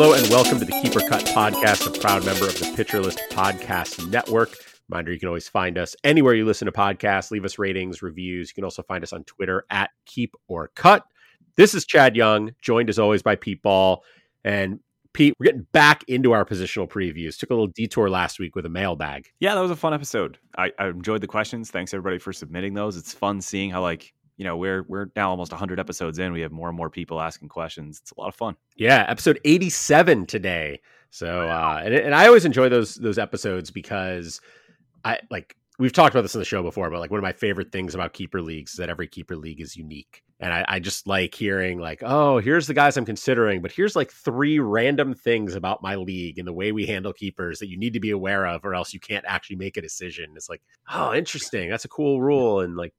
Hello and welcome to the Keep or Cut Podcast, a proud member of the Pitcher List Podcast Network. Reminder, you can always find us anywhere you listen to podcasts. Leave us ratings, reviews. You can also find us on Twitter at Keep or Cut. This is Chad Young, joined as always by Pete Ball. And Pete, we're getting back into our positional previews. Took a little detour last week with a mailbag. Yeah, that was a fun episode. I, I enjoyed the questions. Thanks everybody for submitting those. It's fun seeing how like you know we're we're now almost 100 episodes in we have more and more people asking questions it's a lot of fun Yeah, episode 87 today. So uh and, and I always enjoy those those episodes because I like we've talked about this on the show before, but like one of my favorite things about keeper leagues is that every keeper league is unique. And I, I just like hearing like, oh, here's the guys I'm considering, but here's like three random things about my league and the way we handle keepers that you need to be aware of, or else you can't actually make a decision. It's like, oh, interesting. That's a cool rule. And like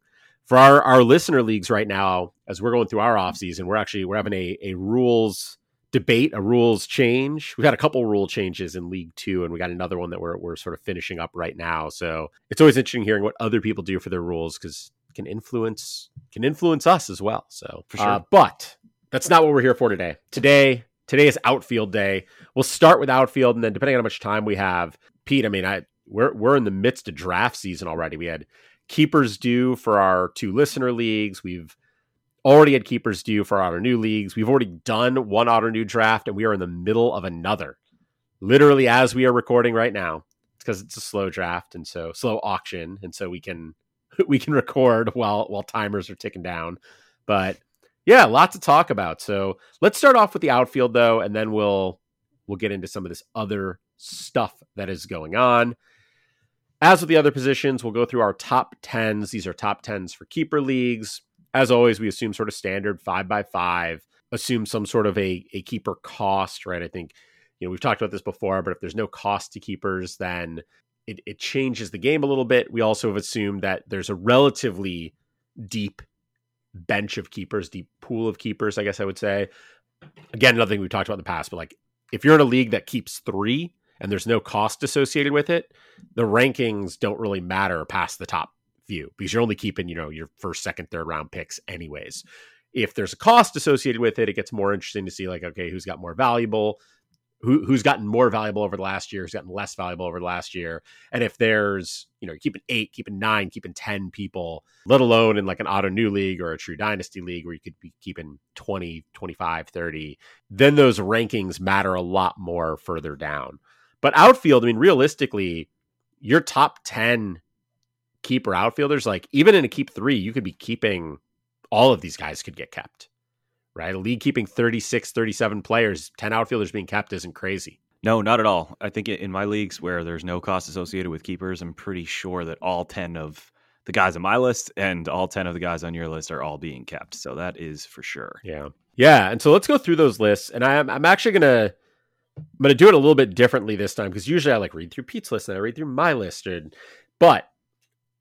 for our, our listener leagues right now, as we're going through our off season, we're actually we're having a, a rules debate, a rules change. We've got a couple rule changes in League Two, and we got another one that we're we're sort of finishing up right now. So it's always interesting hearing what other people do for their rules because it can influence can influence us as well. So For sure. uh, but that's not what we're here for today. Today today is outfield day. We'll start with outfield, and then depending on how much time we have, Pete. I mean, I we're we're in the midst of draft season already. We had keepers due for our two listener leagues. We've already had keepers due for our new leagues. We've already done one Ottoneu draft, and we are in the middle of another. Literally, as we are recording right now, it's because it's a slow draft and so slow auction, and so we can we can record while while timers are ticking down. But yeah, lots to talk about. So let's start off with the outfield though, and then we'll we'll get into some of this other stuff that is going on. As with the other positions, we'll go through our top tens. These are top tens for keeper leagues. As always, we assume sort of standard five by five, assume some sort of a, a keeper cost, right? I think, you know, we've talked about this before, but if there's no cost to keepers, then it, it changes the game a little bit. We also have assumed that there's a relatively deep bench of keepers, deep pool of keepers, I guess I would say. Again, another thing we've talked about in the past, but like if you're in a league that keeps three and there's no cost associated with it, the rankings don't really matter past the top few because you're only keeping, you know, your first, second, third round picks anyways. If there's a cost associated with it, it gets more interesting to see like, okay, who's got more valuable, who who's gotten more valuable over the last year, who's gotten less valuable over the last year. And if there's, you know, keeping eight, keeping nine, keeping 10 people, let alone in like an Ottoneu league or a true dynasty league where you could be keeping 20, 25, 30, then those rankings matter a lot more further down. But outfield, I mean, realistically, your top 10 keeper outfielders, like even in a keep three, you could be keeping all of these guys could get kept, right? A league keeping 36, 37 players, 10 outfielders being kept isn't crazy. no not at all i think in my leagues where there's no cost associated with keepers i'm pretty sure that all 10 of the guys on my list and all 10 of the guys on your list are all being kept so that is for sure Yeah. Yeah. And so let's go through those lists. And I'm, I'm actually going to, I'm going to do it a little bit differently this time because usually I like read through Pete's list and I read through my list. And, but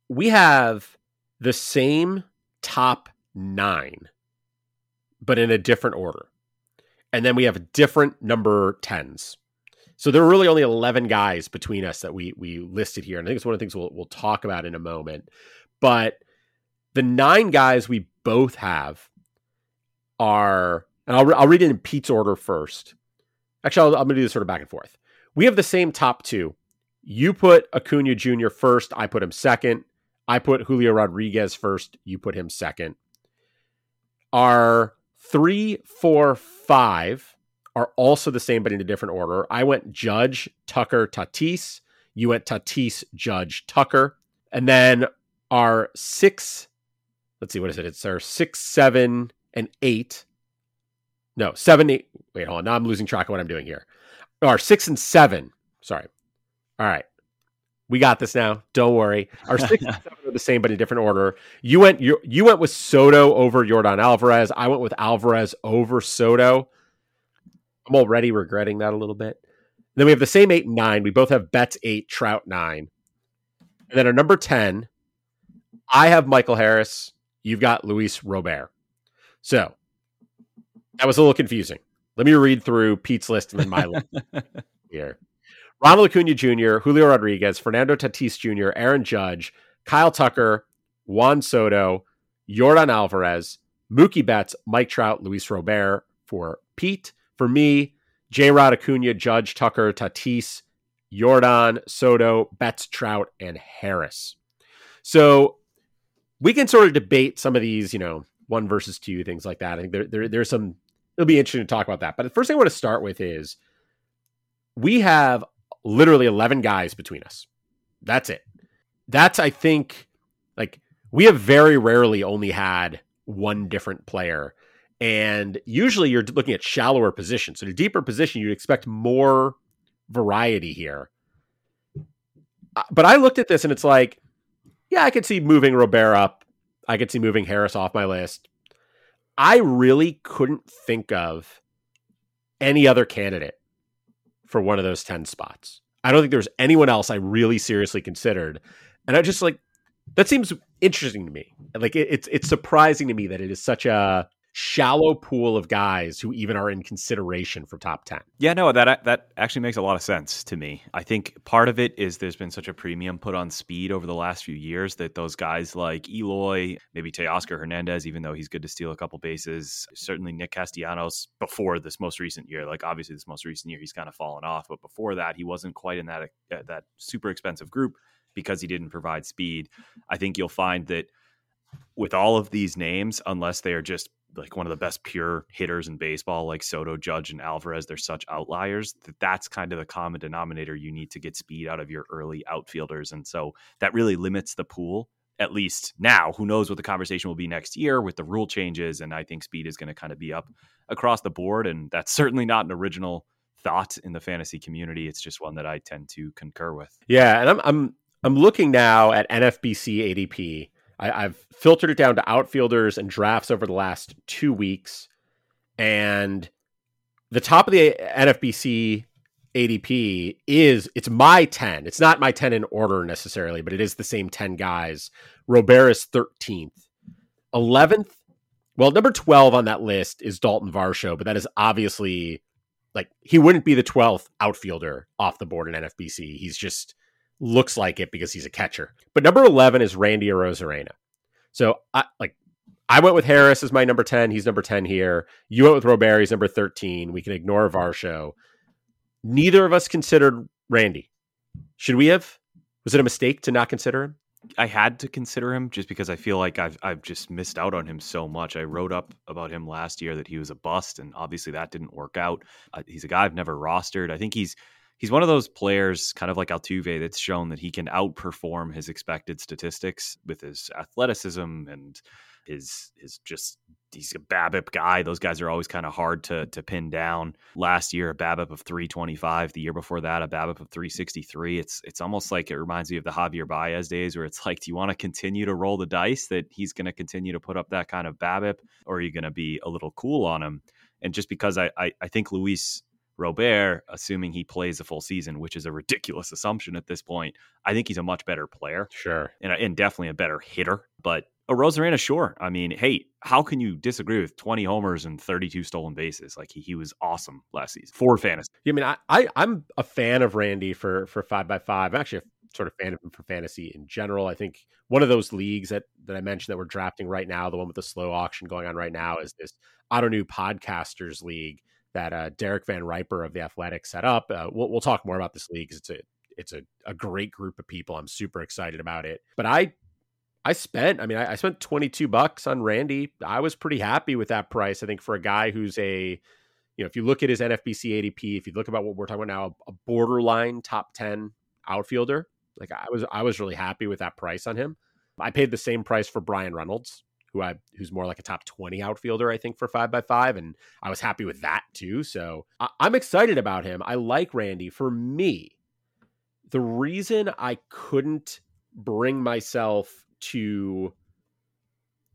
we have the same top nine, but in a different order. And then we have different number 10s. So there are really only 11 guys between us that we we listed here. And I think it's one of the things we'll, we'll talk about in a moment. But the nine guys we both have are and I'll, I'll read it in Pete's order first. Actually, i am going to do this sort of back and forth. We have the same top two. You put Acuna Jr. first. I put him second. I put Julio Rodriguez first. You put him second. Our three, four, five are also the same, but in a different order. I went Judge, Tucker, Tatis. You went Tatis, Judge, Tucker. And then our six, let's see, what is it? It's our six, seven, and eight. No, seven, eight. Wait, hold on. Now I'm losing track of what I'm doing here. Our six and seven. Sorry. All right. We got this now. Don't worry. Our six and seven are the same, but in different order. You went you you went with Soto over Yordan Alvarez. I went with Alvarez over Soto. I'm already regretting that a little bit. And then we have the same eight and nine. We both have Betts eight, Trout nine. And then our number 10, I have Michael Harris. You've got Luis Robert. So that was a little confusing. Let me read through Pete's list and then my list here. Ronald Acuna Jr., Julio Rodriguez, Fernando Tatis Jr., Aaron Judge, Kyle Tucker, Juan Soto, Yordan Alvarez, Mookie Betts, Mike Trout, Luis Robert for Pete. For me, J. Rod Acuna, Judge, Tucker, Tatis, Yordan, Soto, Betts, Trout, and Harris. So we can sort of debate some of these, you know, one versus two, things like that. I think there, there there's some, it'll be interesting to talk about that. But the first thing I want to start with is we have literally 11 guys between us. That's it. That's, I think, like we have very rarely only had one different player. And usually you're looking at shallower positions. So in a deeper position, you'd expect more variety here. Uh, but I looked at this and it's like, yeah, I could see moving Robert up. I could see moving Harris off my list. I really couldn't think of any other candidate for one of those 10 spots. I don't think there's anyone else I really seriously considered. And I just like that seems interesting to me. Like it, it's it's surprising to me that it is such a shallow pool of guys who even are in consideration for top 10. Yeah, no, that that actually makes a lot of sense to me. I think part of it is there's been such a premium put on speed over the last few years that those guys like Eloy, maybe Teoscar Hernandez, even though he's good to steal a couple bases, certainly Nick Castellanos before this most recent year. Like obviously this most recent year he's kind of fallen off, but before that he wasn't quite in that uh, that super expensive group because he didn't provide speed. I think you'll find that with all of these names, unless they are just like one of the best pure hitters in baseball, like Soto, Judge, and Alvarez, they're such outliers that that's kind of the common denominator. You need to get speed out of your early outfielders. And so that really limits the pool, at least now. Who knows what the conversation will be next year with the rule changes? And I think speed is going to kind of be up across the board. And that's certainly not an original thought in the fantasy community. It's just one that I tend to concur with. Yeah. And I'm, I'm, I'm looking now at NFBC ADP I, have filtered it down to outfielders and drafts over the last two weeks, and the top of the NFBC ADP is it's my 10. It's not my 10 in order necessarily, but it is the same 10 guys. Robert is 13th. 11th, well, number 12 on that list is Dalton Varsho, but that is obviously like he wouldn't be the 12th outfielder off the board in NFBC. He's just looks like it because he's a catcher. But number 11 is Randy Arozarena. So I like I went with Harris as my number 10. He's number 10 here. You went with Robert. He's number 13. We can ignore Varsho. Neither of us considered Randy. Should we have? Was it a mistake to not consider him? I had to consider him just because I feel like I've I've just missed out on him so much. I wrote up about him last year that he was a bust, and obviously that didn't work out. Uh, he's a guy I've never rostered. I think he's he's one of those players, kind of like Altuve, that's shown that he can outperform his expected statistics with his athleticism and his his just he's a BABIP guy. Those guys are always kind of hard to to pin down. Last year, a BABIP of 325. The year before that, a BABIP of 363. It's it's almost like it reminds me of the Javier Baez days, where it's like, do you want to continue to roll the dice that he's going to continue to put up that kind of BABIP, or are you going to be a little cool on him? And just because I, I, I think Luis Robert, assuming he plays a full season, which is a ridiculous assumption at this point, I think he's a much better player. Sure. And, and definitely a better hitter. But a Arozarena, sure. I mean, hey, how can you disagree with 20 homers and 32 stolen bases? Like he, he was awesome last season for fantasy. Yeah, I mean, I, I I'm a fan of Randy for for five by five. I'm actually a sort of fan of him for fantasy in general. I think one of those leagues that that I mentioned that we're drafting right now, the one with the slow auction going on right now, is this Ottoneu Podcasters League that uh, Derek VanRiper of the Athletic set up. Uh, we'll, we'll talk more about this league it's a it's a, a great group of people. I'm super excited about it. But I I spent, I mean, I, I, spent 22 bucks on Randy. I was pretty happy with that price. I think for a guy who's a, you know, if you look at his NFBC ADP, if you look about what we're talking about now, a borderline top 10 outfielder, like I was, I was really happy with that price on him. I paid the same price for Bryan Reynolds, who I, who's more like a top 20 outfielder, I think for five by five. And I was happy with that too. So I, I'm excited about him. I like Randy. For me, the reason I couldn't bring myself to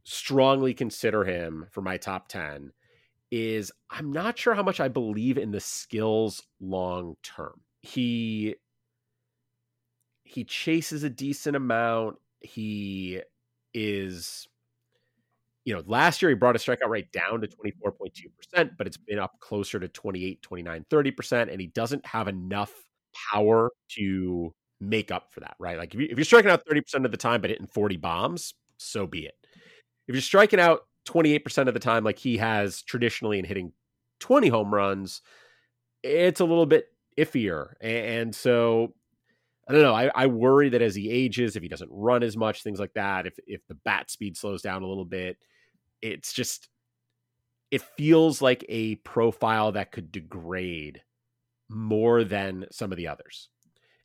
strongly consider him for my top 10 is I'm not sure how much I believe in the skills long term. He he chases a decent amount. He is you know, last year he brought his strikeout rate down to mm-hmm. 24.2%, but it's been up closer to 28, 29, 30%. And he doesn't have enough power to make up for that, right? Like if, you, if you're striking out 30% of the time but hitting 40 bombs, so be it. If you're striking out 28% of the time like he has traditionally and hitting 20 home runs, it's a little bit iffier. And so I don't know. I, I worry that as he ages, if he doesn't run as much, things like that, if if the bat speed slows down a little bit, it's just it feels like a profile that could degrade more than some of the others.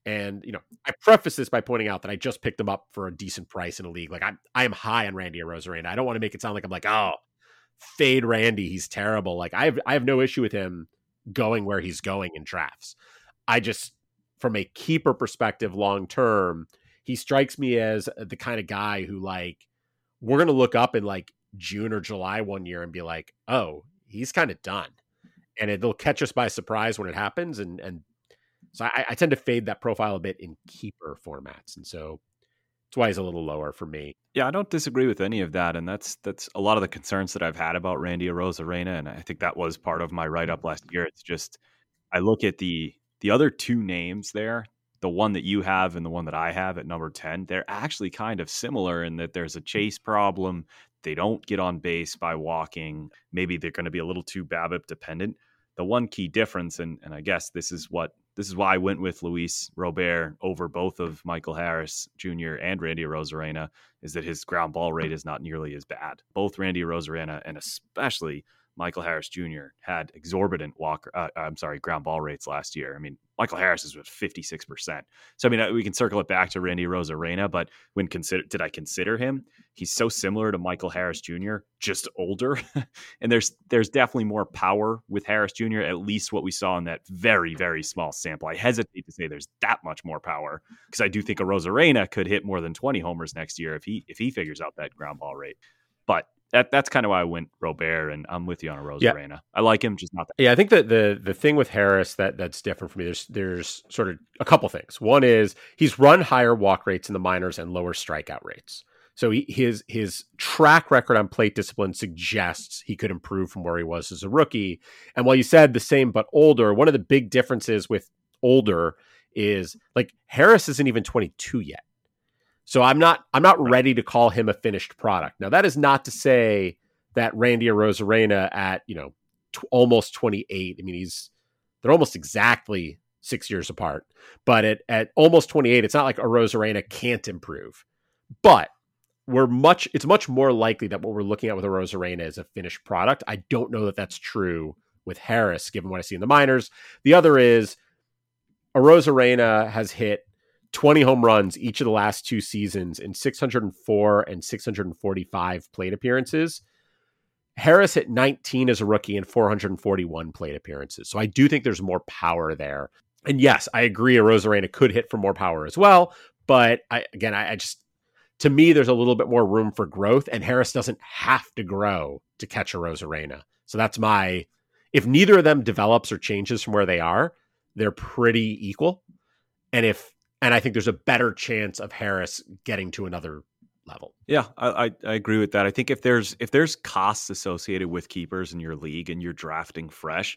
And you know, I preface this by pointing out that I just picked him up for a decent price in a league. Like I'm, I am high on Randy Arozarena. I don't want to make it sound like I'm like, oh, fade Randy, he's terrible. Like I have, I have no issue with him going where he's going in drafts. I just, from a keeper perspective, long term, he strikes me as the kind of guy who like we're gonna look up and like June or July one year and be like, oh, he's kind of done, and it'll catch us by surprise when it happens, and and so I, I, tend to fade that profile a bit in keeper formats, and so that's why he's a little lower for me. Yeah, I don't disagree with any of that, and that's that's a lot of the concerns that I've had about Randy Arozarena, and I think that was part of my write up last year. It's just I look at the the other two names there, the one that you have and the one that I have at number ten. They're actually kind of similar in that there's a mm. chase problem. They don't get on base by walking. Maybe they're going to be a little too BABIP dependent. The one key difference, and, and I guess this is what this is why I went with Luis Robert over both of Michael Harris Jr. and Randy Arozarena, is that his ground ball rate is not nearly as bad. Both Randy Arozarena and especially Michael Harris Jr. had exorbitant walk. Uh, I'm sorry, ground ball rates last year. I mean, Michael Harris is with 56 percent. So I mean, uh, we can circle it back to Randy Arozarena, but when consider did I consider him? He's so similar to Michael Harris Jr., just older, and there's there's definitely more power with Harris Jr. At least what we saw in that very very small sample. I hesitate to say there's that much more power because I do think Arozarena could hit more than 20 homers next year if he if he figures out that ground ball rate. But that that's kind of why I went Robert, and I'm with you on a Arozarena. Yeah. I like him, just not that. Yeah, I think that the the thing with Harris that that's different for me. There's there's sort of a couple things. One is he's run higher walk rates in the minors and lower strikeout rates. So he, his his track record on plate discipline suggests he could improve from where he was as a rookie. And while you said the same but older, one of the big differences with older is like Harris isn't even 22 yet. So I'm not I'm not ready to call him a finished product. Now that is not to say that Randy Arozarena at you know t- almost 28. I mean he's they're almost exactly six years apart. But at at almost 28, it's not like Arozarena can't improve. But we're much it's much more likely that what we're looking at with Arozarena is a finished product. I don't know that that's true with Harris, given what I see in the minors. The other is Arozarena has hit 20 home runs each of the last two seasons in 604 and 645 plate appearances. Harris hit 19 as a rookie and 441 plate appearances. So I do think there's more power there. And yes, I agree. Arozarena could hit for more power as well. But I, again, I, I just, to me, there's a little bit more room for growth, and Harris doesn't have to grow to catch Arozarena. So that's my, if neither of them develops or changes from where they are, they're pretty equal. And if and I think there's a better chance of Harris getting to another level. Yeah, I, I, I agree with that. I think if there's if there's costs associated with keepers in your league and you're drafting fresh,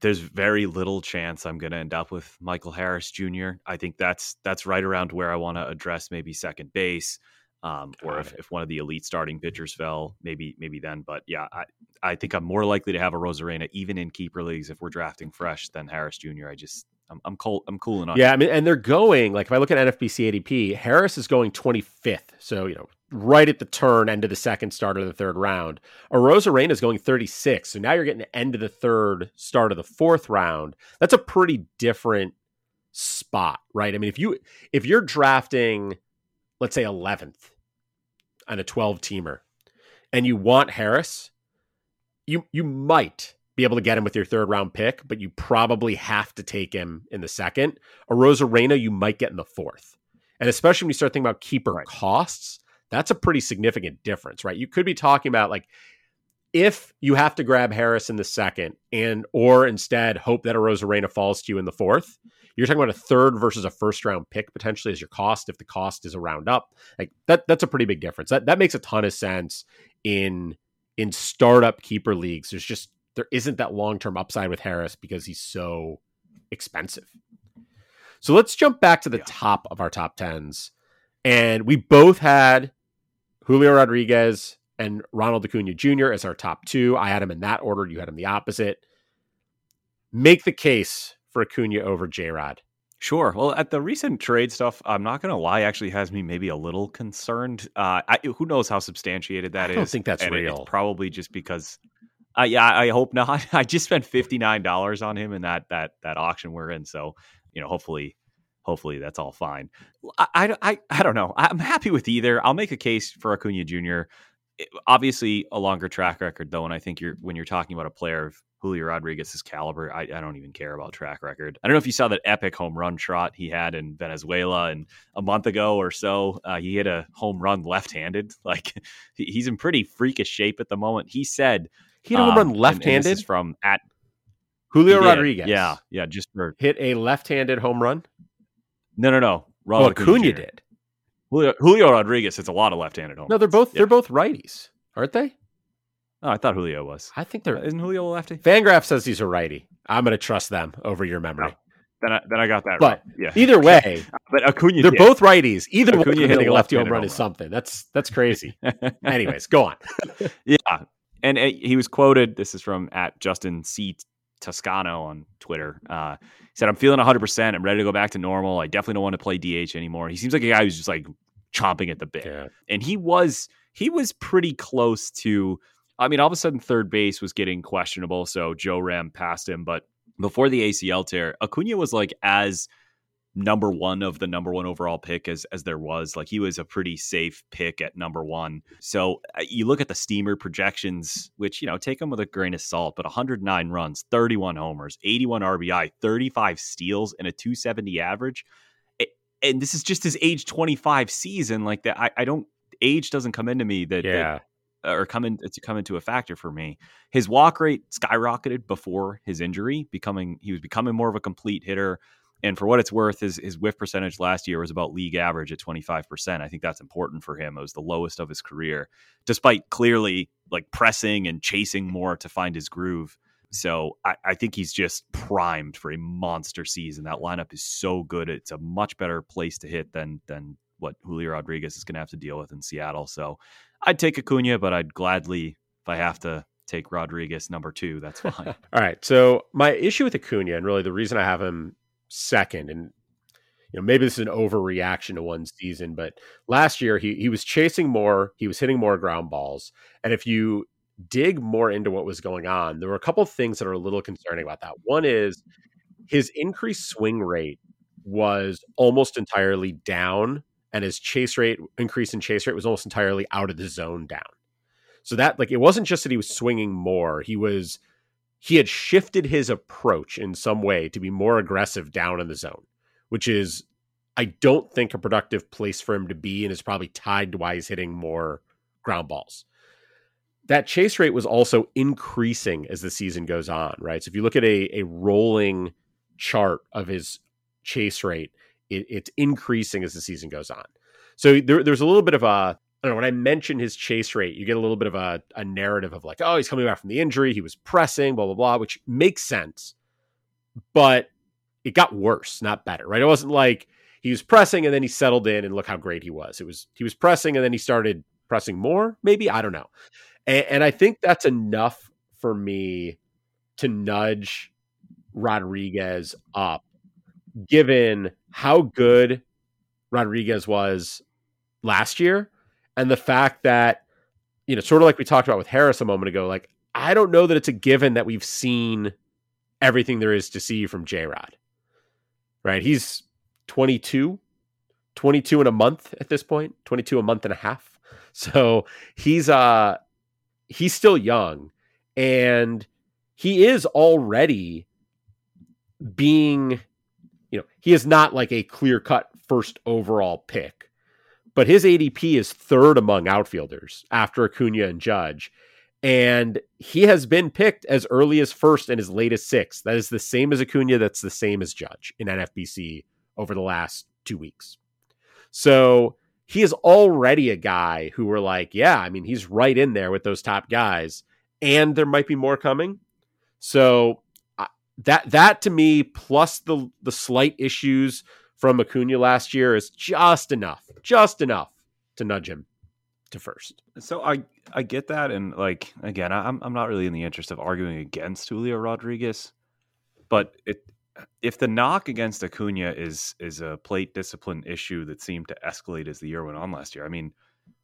there's very little chance I'm going to end up with Michael Harris Jr. I think that's that's right around where I want to address maybe second base, um, or if, if one of the elite starting pitchers fell, maybe maybe then. But yeah, I I think I'm more likely to have a Arozarena even in keeper leagues if we're drafting fresh than Harris Jr. I just I'm I'm cool I'm cooling on. Yeah, I mean, and they're going like if I look at NFBC ADP, Harris is going 25th, so you know right at the turn, end of the second, start of the third round. Arozarena is going 36, so now you're getting the end of the third, start of the fourth round. That's a pretty different spot, right? I mean, if you if you're drafting, let's say 11th on a 12 teamer, and you want Harris, you you might be able to get him with your third round pick, but you probably have to take him in the second. Arozarena, you might get in the fourth. And especially when you start thinking about keeper right. costs, that's a pretty significant difference, right? You could be talking about like if you have to grab Harris in the second and or instead hope that Arozarena falls to you in the fourth, you're talking about a third versus a first round pick potentially as your cost if the cost is a round up. Like that that's a pretty big difference. That that makes a ton of sense in in startup keeper leagues. There's just there isn't that long term upside with Harris because he's so expensive. So let's jump back to the yeah. top of our top tens. And we both had Julio Rodriguez and Ronald Acuna Jr. as our top two. I had him in that order. You had him the opposite. Make the case for Acuna over J Rod. Sure. Well, at the recent trade stuff, I'm not going to lie, actually has me maybe a little concerned. Uh, I, who knows how substantiated that is? I don't think that's and real. probably just because uh, yeah, I hope not. I just spent fifty nine dollars on him in that that that auction we're in. So you know, hopefully, hopefully that's all fine. I I I, I don't know. I'm happy with either. I'll make a case for Acuna Jr. Obviously, a longer track record though, and I think you're when you're talking about a player of Julio Rodriguez's caliber, I, I don't even care about track record. I don't know if you saw that epic home run trot he had in Venezuela, and a month ago or so, uh, he hit a home run left handed. Like he's in pretty freakish shape at the moment. He said he had a home run left-handed. And, and from at Julio Rodriguez. Yeah, yeah, just for, hit a left-handed home run. No, no, no. Ronald well, Acuna did. Julio, Julio Rodriguez hits a lot of left-handed home. No, they're both yeah. they're both righties, aren't they? Oh, I thought Julio was. I think they're. Isn't Julio a lefty? Fangraph says he's a righty. I'm going to trust them over your memory. No. Then I, then I got that but right. Yeah. Either way, but Acuna, they're did. both righties. Either Acuna way, hitting a lefty home run is something. That's that's crazy. Anyways, go on. yeah, and uh, he was quoted. This is from at Justin C. Toscano on Twitter. Uh, he said, "I'm feeling 100. percent I'm ready to go back to normal. I definitely don't want to play DH anymore." He seems like a guy who's just like chomping at the bit, yeah. and he was he was pretty close to. I mean, all of a sudden, third base was getting questionable, so Joe Ram passed him. But before the ACL tear, Acuna was like as number one of the number one overall pick as as there was. Like he was a pretty safe pick at number one. So uh, you look at the steamer projections, which you know take them with a grain of salt, but 109 runs, 31 homers, 81 RBI, 35 steals, and a 270 average. and this is just his age 25 season. Like that, I, I don't age doesn't come into me that yeah. That, or come in to come into a factor for me. His walk rate skyrocketed before his injury, becoming he was becoming more of a complete hitter. And for what it's worth, his, his whiff percentage last year was about league average at 25%. I think that's important for him. It was the lowest of his career, despite clearly like pressing and chasing more to find his groove. So I, I, think he's just primed for a monster season. That lineup is so good. It's a much better place to hit than than what Julio Rodriguez is going to have to deal with in Seattle. So I'd take Acuna, but I'd gladly, if I have to take Rodriguez number two, that's fine. All right. So my issue with Acuna, and really the reason I have him second. And you know, maybe this is an overreaction to one season, but last year he he was chasing more, he was hitting more ground balls. And if you dig more into what was going on, there were a couple of things that are a little concerning about that. One is his increased swing rate was almost entirely down, and his chase rate increase in chase rate was almost entirely out of the zone down. So that like it wasn't just that he was swinging more, he was he had shifted his approach in some way to be more aggressive down in the zone, which is, I don't think, a productive place for him to be and is probably tied to why he's hitting more ground balls. That chase rate was also increasing as the season goes on, right? So if you look at a, a rolling chart of his chase rate, it, it's increasing as the season goes on. So there, there's a little bit of a I don't know, when I mention his chase rate, you get a little bit of a, a narrative of like, oh, he's coming back from the injury. He was pressing, blah, blah, blah, which makes sense. but it got worse, not better, right? It wasn't like he was pressing and then he settled in and look how great he was. It was he was pressing and then he started pressing more, maybe I don't know. And, and I think that's enough for me to nudge Rodriguez up, given how good Rodriguez was last year and the fact that you know, sort of like we talked about with Harris a moment ago, like I don't know that it's a given that we've seen everything there is to see from J Rod. Right? He's 22, 22 in a month at this point, 22 a month and a half. So he's uh he's still young and he is already being you know, he is not like a clear-cut first overall pick. But his ADP is third among outfielders after Acuna and Judge. And he has been picked as early as first and as late as sixth. That is the same as Acuna. That's the same as Judge in NFBC over the last two weeks. So he is already a guy who we're like, yeah, I mean, he's right in there with those top guys, and there might be more coming. So that that to me, plus the the slight issues from Acuna last year, is just enough, just enough to nudge him to first. So I I get that, and like again, I'm I'm not really in the interest of arguing against Julio Rodriguez, but it if the knock against Acuna is is a plate discipline issue that seemed to escalate as the year went on last year, I mean,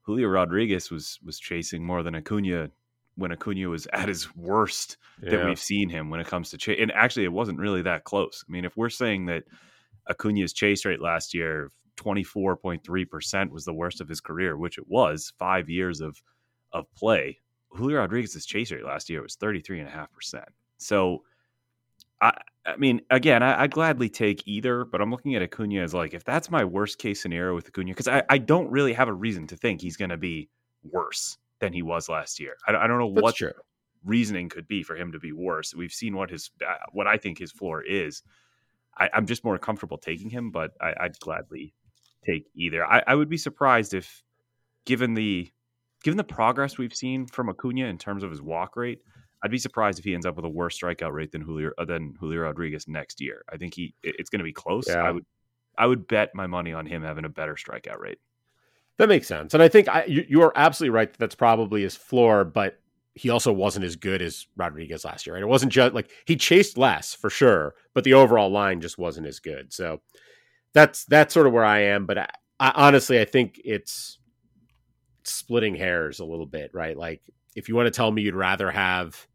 Julio Rodriguez was was chasing more than Acuna when Acuna was at his worst yeah. that we've seen him when it comes to chase. And actually, it wasn't really that close. I mean, if we're saying that Acuna's chase rate last year 24.3% was the worst of his career, which it was five years of, of play. Julio Rodriguez's chase rate last year was 33.5%. So, I, I mean, again, I, would gladly take either, but I'm looking at Acuna as like, if that's my worst case scenario with Acuna, because I, I don't really have a reason to think he's going to be worse than he was last year. I, I don't know that's what true. reasoning could be for him to be worse. We've seen what his, uh, what I think his floor is. I, am just more comfortable taking him, but I, would gladly take either. I, I, would be surprised if, given the given the progress we've seen from Acuna in terms of his walk rate, I'd be surprised if he ends up with a worse strikeout rate than Julio uh, than Julio Rodriguez next year. I think he it's going to be close. Yeah. I would I would bet my money on him having a better strikeout rate. That makes sense, and I think I, you, you are absolutely right. That that's probably his floor, but he also wasn't as good as Rodriguez last year. And it wasn't just like he chased less for sure, but the overall line just wasn't as good. So that's that's sort of where I am. But I, I, honestly, I think it's splitting hairs a little bit, right? Like if you want to tell me you'd rather have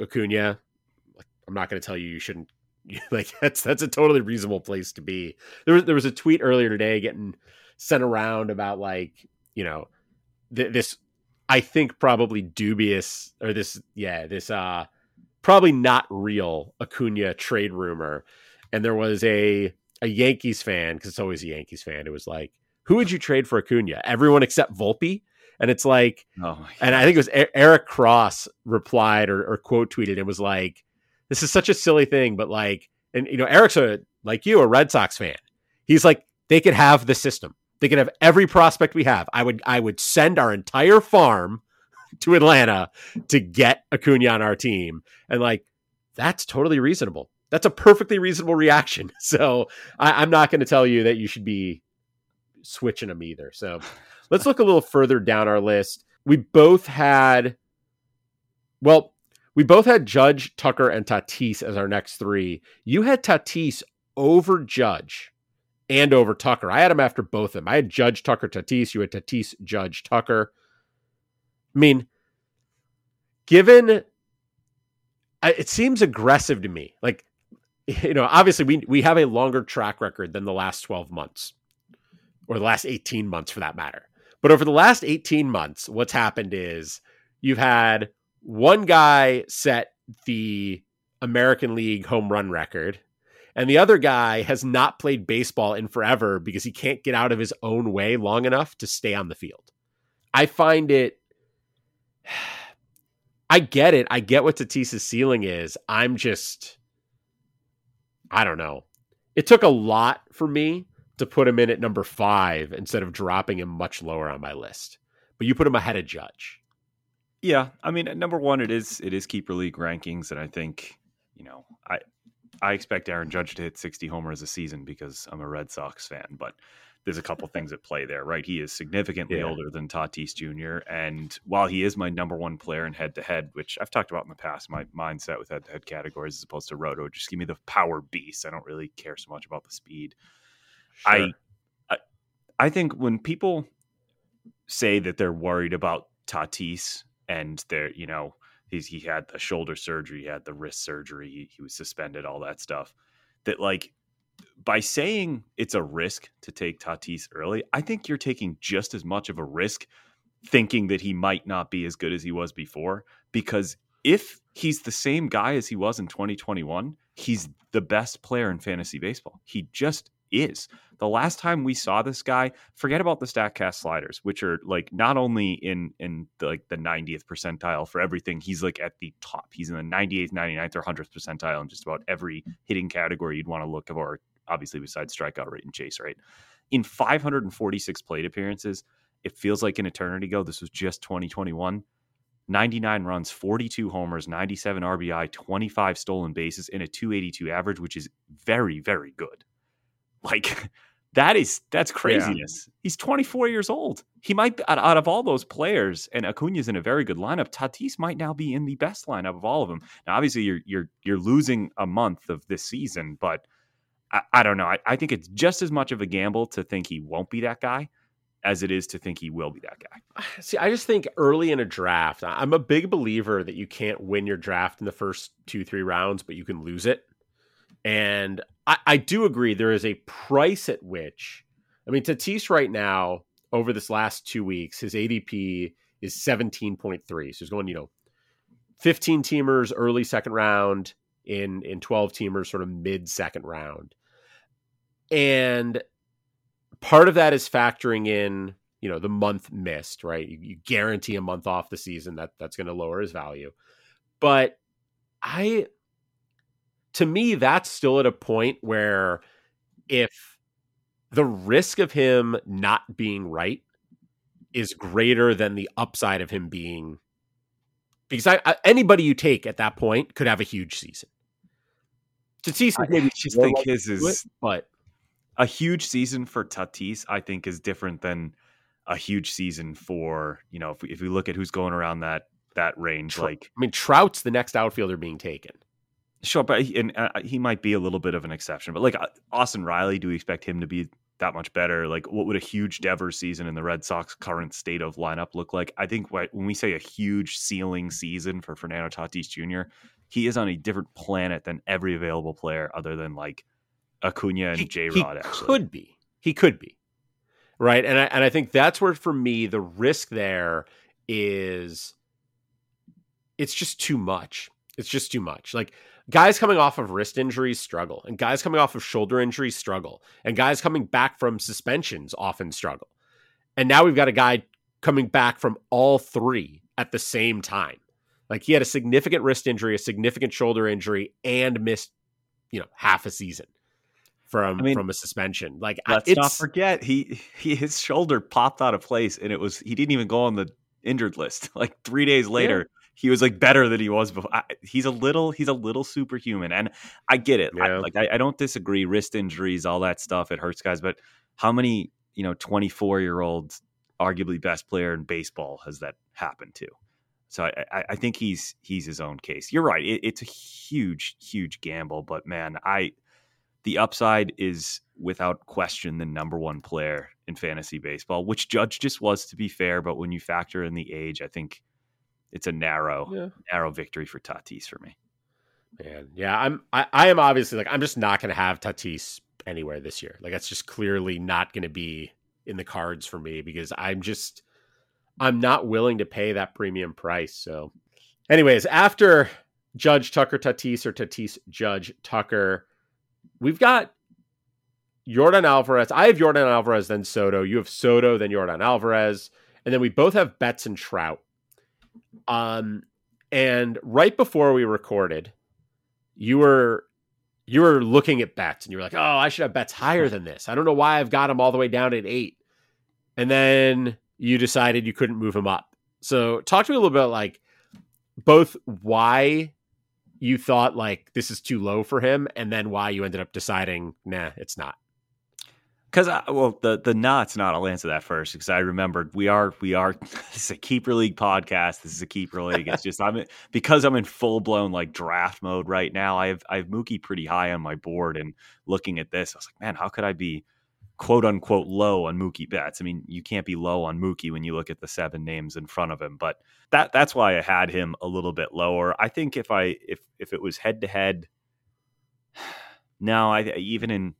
Acuna, I'm not going to tell you you shouldn't. Like that's that's a totally reasonable place to be. There was there was a tweet earlier today getting sent around about like you know th- this I think probably dubious or this yeah this uh probably not real Acuna trade rumor, and there was a a Yankees fan, because it's always a Yankees fan, it was like, who would you trade for Acuna? Everyone except Volpe? And it's like, oh and I think it was Eric Cross replied or, or quote tweeted It was like, this is such a silly thing, but like, and you know, Eric's a, like you, a Red Sox fan. He's like, they could have the system. They could have every prospect we have. I would, I would send our entire farm to Atlanta to get Acuna on our team. And like, that's totally reasonable that's a perfectly reasonable reaction. So I, am not going to tell you that you should be switching them either. So let's look a little further down our list. We both had, well, we both had Judge, Tucker, and Tatis as our next three. You had Tatis over Judge and over Tucker. I had him after both of them. I had Judge, Tucker, Tatis. You had Tatis, Judge, Tucker. I mean, given it seems aggressive to me. Like you know, obviously we we have a longer track record than the last 12 months or the last 18 months for that matter. But over the last 18 months, what's happened is you've had one guy set the American League home run record, and the other guy has not played baseball in forever because he can't get out of his own way long enough to stay on the field. I find it. I get it. I get what Tatis's ceiling is. I'm just I don't know. It took a lot for me to put him in at number five instead of dropping him much lower on my list. But you put him ahead of Judge. Yeah, I mean, number one, it is it is keeper league rankings, and I think you know, I I expect Aaron Judge to hit 60 homers a season because I'm a Red Sox fan, but there's a couple things at play there, right? He is significantly yeah. older than Tatis Jr. And while he is my number one player in head to head, which I've talked about in the past, my mindset with head to head categories as opposed to roto, just give me the power beast. I don't really care so much about the speed. Sure. I, I I think when people say that they're worried about Tatis and they're, you know, he's he had the shoulder surgery, he had the wrist surgery, he, he was suspended, all that stuff. That like by saying it's a risk to take Tatis early, I think you're taking just as much of a risk thinking that he might not be as good as he was before. Because if he's the same guy as he was in 2021, he's the best player in fantasy baseball. He just is. The last time we saw this guy, forget about the Statcast sliders, which are like not only in in the, like the 90th percentile for everything, he's like at the top. He's in the 98th, 99th, or 100th percentile in just about every hitting category you'd want to look for, obviously besides strikeout rate and chase rate. In 546 plate appearances, it feels like an eternity ago. This was just 2021. 99 runs, 42 homers, 97 RBI, 25 stolen bases, and a 282 average, which is very, very good. Like that is that's craziness. Yeah. He's 24 years old. He might out, out of all those players, and Acuna's in a very good lineup. Tatis might now be in the best lineup of all of them. Now, obviously, you're you're you're losing a month of this season, but I, I don't know. I, I think it's just as much of a gamble to think he won't be that guy as it is to think he will be that guy. See, I just think early in a draft, I'm a big believer that you can't win your draft in the first two, three rounds, but you can lose it. And I, I do agree there is a price at which, I mean, Tatis right now, over this last two weeks, his ADP is 17.3. So he's going, you know, 15 teamers early second round in in 12 teamers sort of mid second round. And part of that is factoring in, you know, the month missed, right? You, you guarantee a month off the season that that's going to lower his value. But I to me, that's still at a point where if the risk of him not being right is greater than the upside of him being because I, I, anybody you take at that point could have a huge season. Tatis, I maybe just think his is, it, but a huge season for Tatis, I think, is different than a huge season for you know if we, if we look at who's going around that that range. like, I mean, Trout's the next outfielder being taken. Sure, but he, and uh, he might be a little bit of an exception. But like uh, Austin Riley, do we expect him to be that much better? Like, what would a huge Devers season in the Red Sox current state of lineup look like? I think when we say a huge ceiling season for Fernando Tatis Jr., he is on a different planet than every available player other than like Acuna and J Rod. Actually, could be. He could be. Right. And I and I think that's where for me the risk there is it's just too much. It's just too much. Like guys coming off of wrist injuries struggle, and guys coming off of shoulder injuries struggle, and guys coming back from suspensions often struggle. And now we've got a guy coming back from all three at the same time. Like he had a significant wrist injury, a significant shoulder injury, and missed, you know, half a season from I mean, from a suspension. Like let's not forget he, he his shoulder popped out of place, and it was he didn't even go on the injured list. Like three days later, he was like better than he was before. I, he's a little he's a little superhuman, and I get it. Yeah. I, like I, I, don't disagree. Wrist injuries, all that stuff, it hurts guys. But how many you know twenty four year old, arguably best player in baseball has that happened to? So I, I think he's he's his own case. You're right. It, it's a huge huge gamble, but man, I the upside is without question the number one player in fantasy baseball, which Judge just was to be fair. But when you factor in the age, I think it's a narrow yeah. narrow victory for Tatis for me. Man, yeah, I'm I, I am obviously like I'm just not going to have Tatis anywhere this year. Like that's just clearly not going to be in the cards for me because I'm just I'm not willing to pay that premium price. So, anyways, after Judge Tucker Tatis or Tatis Judge Tucker, we've got Yordan Alvarez. I have Yordan Alvarez, then Soto. You have Soto, then Jordan Alvarez, and then we both have Betts and Trout. Um, and right before we recorded, you were you were looking at Betts and you were like, "Oh, I should have Betts higher than this. I don't know why I've got them all the way down at eight. And then you decided you couldn't move them up. So talk to me a little bit like both why you thought like this is too low for him, and then why you ended up deciding, nah, it's not. Because well, the the not's not. I'll answer that first because I remembered we are we are. This is a keeper league podcast. This is a keeper league. It's just I'm because I'm in full blown like draft mode right now. I have I have Mookie pretty high on my board, and looking at this, I was like, man, how could I be quote unquote low on Mookie Betts. I mean, you can't be low on Mookie when you look at the seven names in front of him. But that that's why I had him a little bit lower. I think if I if if it was head to head, no, I even in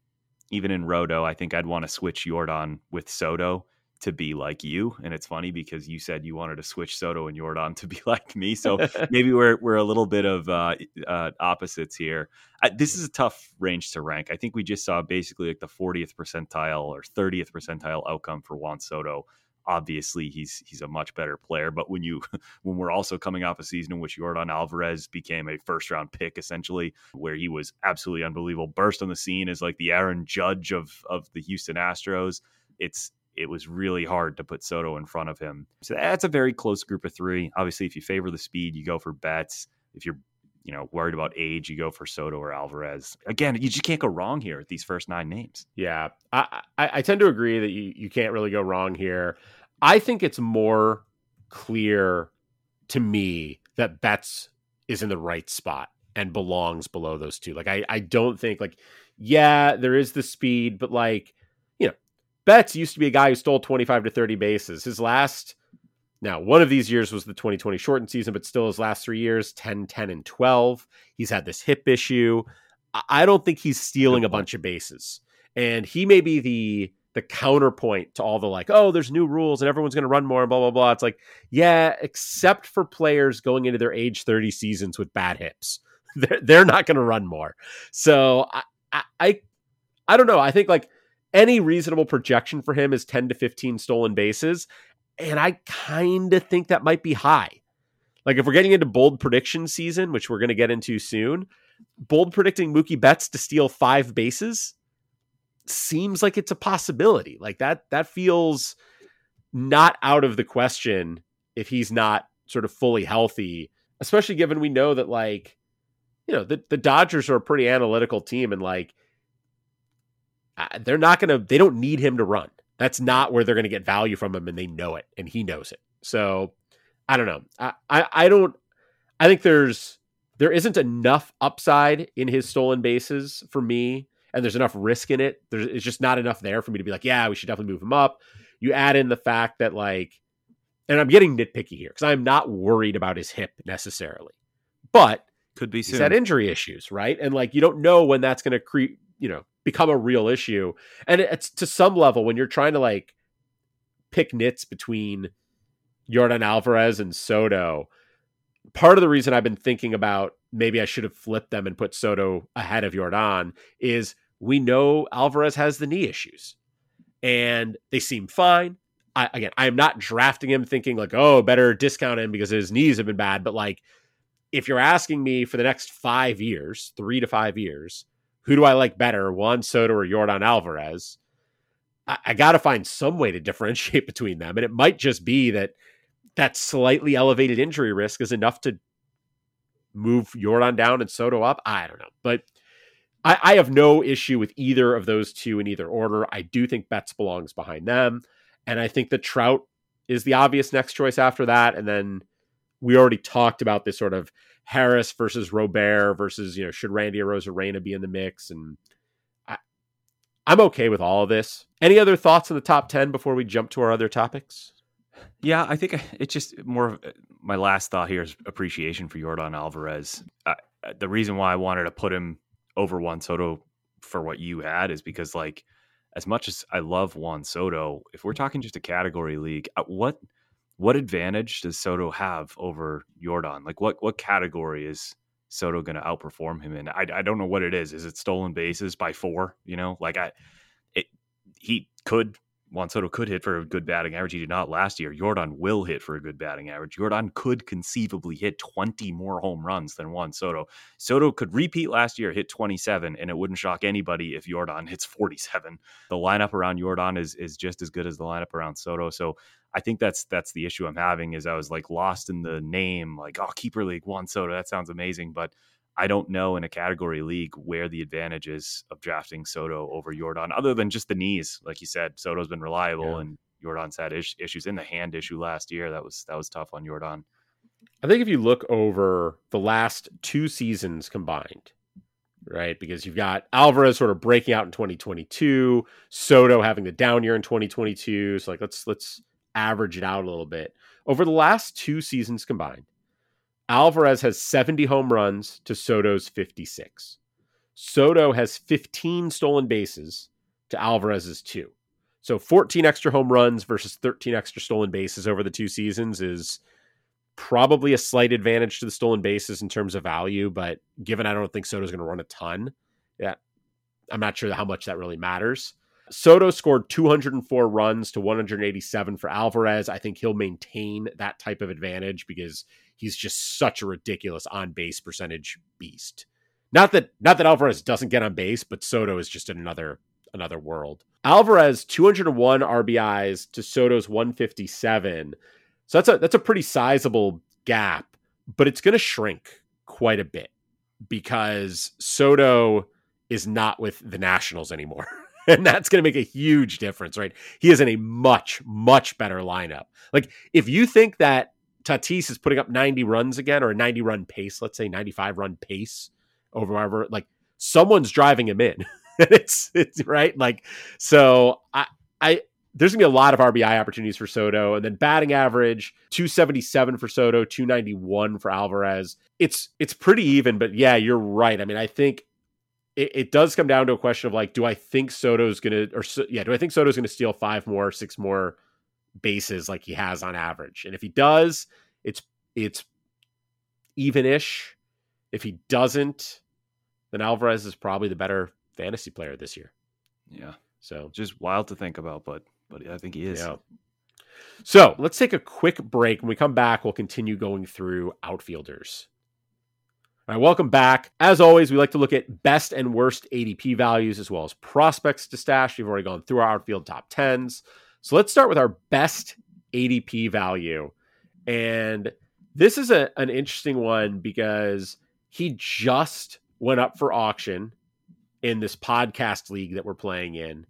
even in Roto, I think I'd want to switch Yordan with Soto to be like you. And it's funny because you said you wanted to switch Soto and Yordan to be like me. So maybe we're we're a little bit of uh, uh, opposites here. I, this is a tough range to rank. I think we just saw basically like the 40th percentile or 30th percentile outcome for Juan Soto obviously he's he's a much better player. But when you when we're also coming off a season in which Yordan Alvarez became a first round pick, essentially, where he was absolutely unbelievable, burst on the scene as like the Aaron Judge of of the Houston Astros. It's it was really hard to put Soto in front of him. So that's a very close group of three. Obviously, if you favor the speed, you go for Betts. If you're you know worried about age, you go for Soto or Alvarez. Again, you just can't go wrong here with these first nine names. Yeah, I, I, I tend to agree that you you can't really go wrong here. I think it's more clear to me that Betts is in the right spot and belongs below those two. Like I I don't think like yeah, there is the speed, but like, you know, Betts used to be a guy who stole 25 to 30 bases. His last now, one of these years was the 2020 shortened season, but still his last 3 years 10 10 and 12. He's had this hip issue. I don't think he's stealing a bunch of bases. And he may be the the counterpoint to all the like, oh, there's new rules and everyone's going to run more and blah blah blah. It's like, yeah, except for players going into their age 30 seasons with bad hips, they're they're not going to run more. So I, I I don't know. I think like any reasonable projection for him is 10 to 15 stolen bases, and I kind of think that might be high. Like if we're getting into bold prediction season, which we're going to get into soon, bold predicting Mookie Betts to steal five bases seems like it's a possibility. Like that that feels not out of the question if he's not sort of fully healthy, especially given we know that like you know, the the Dodgers are a pretty analytical team and like they're not going to they don't need him to run. That's not where they're going to get value from him and they know it and he knows it. So, I don't know. I, I I don't I think there's there isn't enough upside in his stolen bases for me and there's enough risk in it. There's it's just not enough there for me to be like, yeah, we should definitely move him up. You add in the fact that like, and I'm getting nitpicky here because I'm not worried about his hip necessarily, but could be soon. he's had injury issues, right? And like you don't know when that's going to creep, you know, become a real issue. And it's to some level when you're trying to like pick nits between Yordan Alvarez and Soto. Part of the reason I've been thinking about maybe I should have flipped them and put Soto ahead of Yordan is we know Alvarez has the knee issues and they seem fine. I, again, I am not drafting him thinking like, oh, better discount him because his knees have been bad. But like, if you're asking me for the next five years, three to five years, who do I like better, Juan Soto or Yordan Alvarez? I, I got to find some way to differentiate between them. And it might just be that that slightly elevated injury risk is enough to move Yordan down and Soto up. I don't know. But I, I have no issue with either of those two in either order. I do think Betts belongs behind them. And I think the Trout is the obvious next choice after that. And then we already talked about this sort of Harris versus Robert versus, you know, should Randy Arozarena be in the mix? And I, I'm okay with all of this. Any other thoughts on the top 10 before we jump to our other topics? Yeah, I think it's just more. Of my last thought here is appreciation for Yordan Alvarez. Uh, the reason why I wanted to put him over Juan Soto for what you had is because like as much as I love Juan Soto, if we're talking just a category league, uh, what what advantage does Soto have over Yordan? Like what what category is Soto going to outperform him in? I, I don't know what it is. Is it stolen bases by four? You know, like I, it he could Juan Soto could hit for a good batting average. He did not last year. Yordan will hit for a good batting average. Yordan could conceivably hit 20 more home runs than Juan Soto. Soto could repeat last year, hit 27, and it wouldn't shock anybody if Yordan hits 47. The lineup around Yordan is is just as good as the lineup around Soto. So I think that's that's the issue I'm having is I was like lost in the name, like, oh, keeper league, Juan Soto. That sounds amazing. But I don't know in a category league where the advantage is of drafting Soto over Yordan, other than just the knees. Like you said, Soto's been reliable, yeah. and Yordan's had is- issues in the hand issue last year. That was that was tough on Yordan. I think if you look over the last two seasons combined, right? Because you've got Alvarez sort of breaking out in 2022, Soto having the down year in 2022. So like let's let's average it out a little bit. Over the last two seasons combined, Alvarez has 70 home runs to Soto's 56. Soto has 15 stolen bases to Alvarez's 2. So 14 extra home runs versus 13 extra stolen bases over the two seasons is probably a slight advantage to the stolen bases in terms of value, but given I don't think Soto's going to run a ton, yeah, I'm not sure how much that really matters. Soto scored 204 runs to 187 for Alvarez. I think he'll maintain that type of advantage because he's just such a ridiculous on base percentage beast. Not that not that Alvarez doesn't get on base, but Soto is just another another world. Alvarez 201 RBIs to Soto's 157. So that's a that's a pretty sizable gap, but it's going to shrink quite a bit because Soto is not with the Nationals anymore. and that's going to make a huge difference, right? He is in a much much better lineup. Like if you think that Tatis is putting up 90 runs again or a 90 run pace, let's say 95 run pace over whatever, like someone's driving him in. it's it's right like so I I there's gonna be a lot of RBI opportunities for Soto, and then batting average 277 for Soto, 291 for Alvarez. It's it's pretty even, but yeah, you're right. I mean, I think it, it does come down to a question of like, do I think Soto's gonna or yeah, do I think Soto's gonna steal five more, six more bases like he has on average? And if he does, it's it's even-ish. If he doesn't, then Alvarez is probably the better fantasy player this year. Yeah. So just wild to think about, but but I think he is. Yeah. So let's take a quick break. When we come back, we'll continue going through outfielders. All right, welcome back. As always, we like to look at best and worst ADP values as well as prospects to stash. We've already gone through our outfield top tens. So let's start with our best ADP value. And this is a, an interesting one because he just went up for auction in this podcast league that we're playing in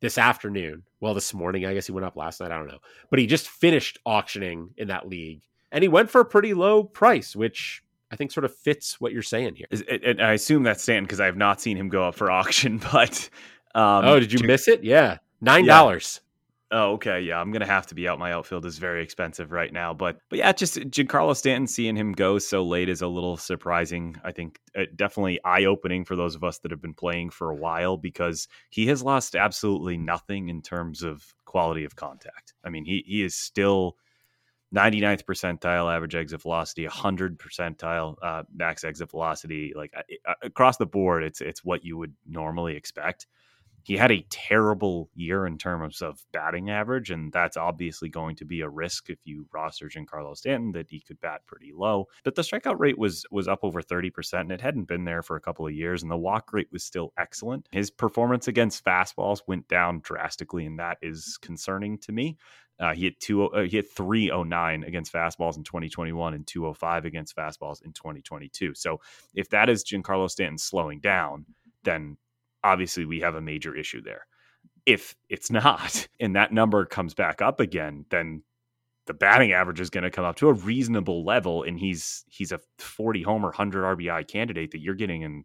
this afternoon. Well, this morning, I guess he went up last night. I don't know. But he just finished auctioning in that league and he went for a pretty low price, which I think sort of fits what you're saying here. And I assume that's Stanton because I have not seen him go up for auction. But um, oh, did you miss it? Yeah, nine dollars. Oh, okay. Yeah, I'm gonna have to be out. My outfield is very expensive right now, but but yeah, just Giancarlo Stanton seeing him go so late is a little surprising. I think uh, definitely eye opening for those of us that have been playing for a while because he has lost absolutely nothing in terms of quality of contact. I mean, he he is still 99th percentile average exit velocity, 100 percentile uh, max exit velocity. Like uh, across the board, it's it's what you would normally expect he had a terrible year in terms of batting average, and that's obviously going to be a risk if you roster Giancarlo Stanton that he could bat pretty low. But the strikeout rate was was up over 30%, and it hadn't been there for a couple of years, and the walk rate was still excellent. His performance against fastballs went down drastically, and that is concerning to me. Uh, he hit two. Uh, he hit 309 against fastballs in 2021 and 205 against fastballs in 2022. So if that is Giancarlo Stanton slowing down, then obviously we have a major issue there. If it's not, and that number comes back up again, then the batting average is going to come up to a reasonable level, and he's he's a 40 homer, 100 RBI candidate that you're getting in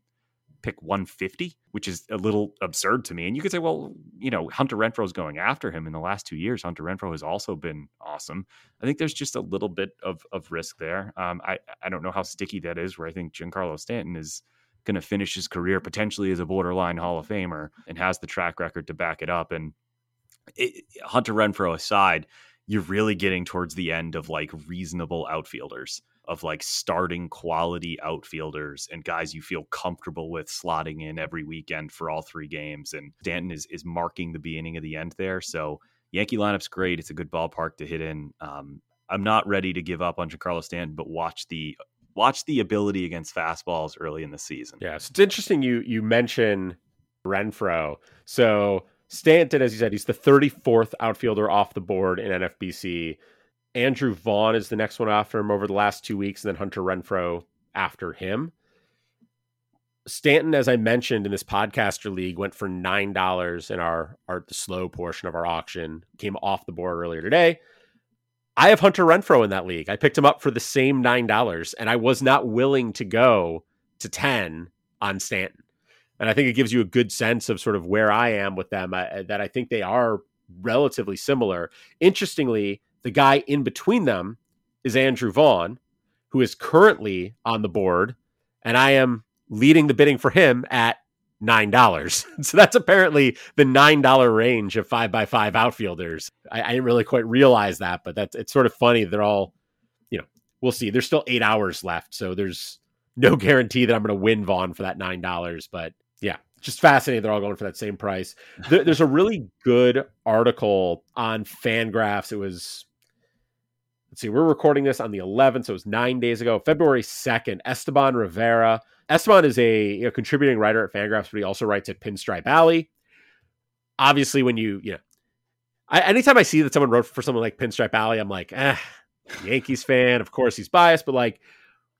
pick 150, which is a little absurd to me. And you could say, well, you know, Hunter Renfroe is going after him in the last two years. Hunter Renfroe has also been awesome. I think there's just a little bit of of risk there. Um, I I don't know how sticky that is. Where I think Giancarlo Stanton is going to finish his career potentially as a borderline Hall of Famer and has the track record to back it up. And it, Hunter Renfroe aside, you're really getting towards the end of like reasonable outfielders of like starting quality outfielders and guys you feel comfortable with slotting in every weekend for all three games. And Stanton is is marking the beginning of the end there. So Yankee lineup's great. It's a good ballpark to hit in. Um, I'm not ready to give up on Giancarlo Stanton, but watch the watch the ability against fastballs early in the season. Yeah, so it's interesting you you mention Renfroe. So Stanton, as you said, he's the 34th outfielder off the board in NFBC. Andrew Vaughn is the next one after him over the last two weeks, and then Hunter Renfroe after him. Stanton, as I mentioned in this podcaster league, went for nine dollars in our our the slow portion of our auction. Came off the board earlier today. I have Hunter Renfroe in that league. I picked him up for the same nine dollars, and I was not willing to go to ten on Stanton. And I think it gives you a good sense of sort of where I am with them. Uh, that I think they are relatively similar. Interestingly, the guy in between them is Andrew Vaughn, who is currently on the board, and I am leading the bidding for him at nine dollars. so that's apparently the nine dollar range of five by five outfielders. I, I, didn't really quite realize that, but that's it's sort of funny. They're all, you know, we'll see. There's still eight hours left, so there's no guarantee that I'm going to win Vaughn for that nine dollars. But yeah, just fascinating. They're all going for that same price. There, there's a really good article on Fangraphs. It was let's see, we're recording this on the 11th, so it was nine days ago, February 2nd. Esteban Rivera Esteban is a contributing writer at Fangraphs, but he also writes at Pinstripe Alley. Obviously, when you you know, I, anytime I see that someone wrote for someone like Pinstripe Alley, I'm like, eh, Yankees fan. Of course, he's biased, but like,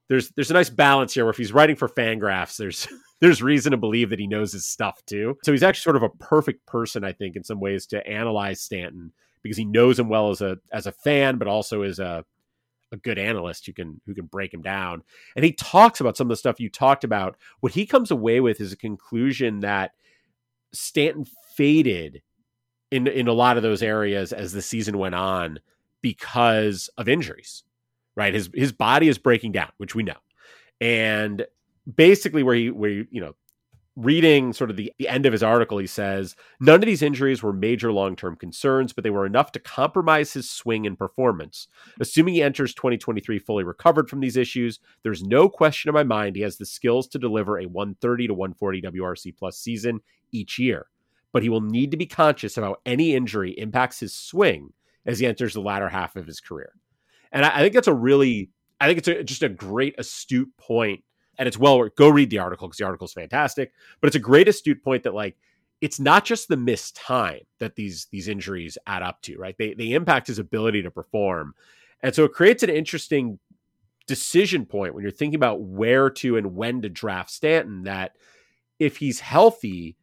there's there's a nice balance here where if he's writing for Fangraphs, there's there's reason to believe that he knows his stuff too. So he's actually sort of a perfect person, I think, in some ways to analyze Stanton because he knows him well as a as a fan, but also as a a good analyst who can who can break him down. And he talks about some of the stuff you talked about. What he comes away with is a conclusion that Stanton faded in in a lot of those areas as the season went on because of injuries. Right? His his body is breaking down, which we know. And basically where he where you know reading sort of the, the end of his article, he says, None of these injuries were major long term concerns, but they were enough to compromise his swing and performance. Assuming he enters 2023 fully recovered from these issues, there's no question in my mind he has the skills to deliver a 130 to 140 WRC plus season each year. But he will need to be conscious of how any injury impacts his swing as he enters the latter half of his career. And I, I think that's a really, I think it's a, just a great, astute point and it's well worth go read the article because the article is fantastic. But it's a great astute point that like it's not just the missed time that these these injuries add up to, right? They they impact his ability to perform, and so it creates an interesting decision point when you're thinking about where to and when to draft Stanton. That if he's healthy,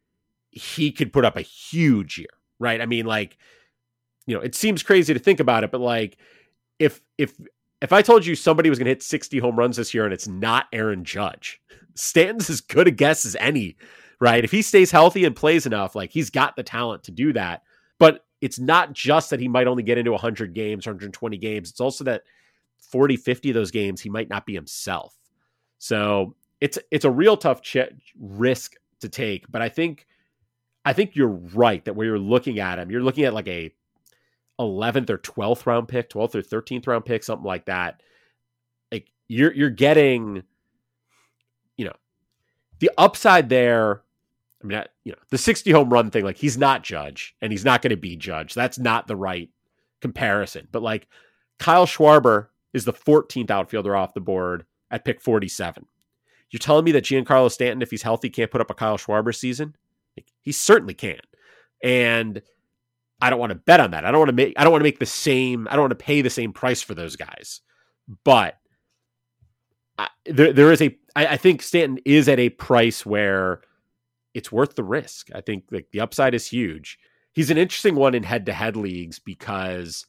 he could put up a huge year, right? I mean, like you know, it seems crazy to think about it, but like if if if I told you somebody was going to hit 60 home runs this year and it's not Aaron Judge, Stanton's as good a guess as any, right? If he stays healthy and plays enough, like he's got the talent to do that. But it's not just that he might only get into 100 games, 120 games. It's also that 40, 50 of those games he might not be himself. So it's it's a real tough ch- risk to take. But I think I think you're right that where you're looking at him, you're looking at like a 11th or 12th round pick, 12th or 13th round pick, something like that. Like you're you're getting you know, the upside there I mean, you know, the 60 home run thing like he's not Judge and he's not going to be Judge. That's not the right comparison. But like Kyle Schwarber is the 14th outfielder off the board at pick 47. You're telling me that Giancarlo Stanton, if he's healthy, can't put up a Kyle Schwarber season? Like, he certainly can. And I don't want to bet on that. I don't want to make I don't want to make the same I don't want to pay the same price for those guys. But I, there there is a I, I think Stanton is at a price where it's worth the risk. I think like the upside is huge. He's an interesting one in head to head leagues because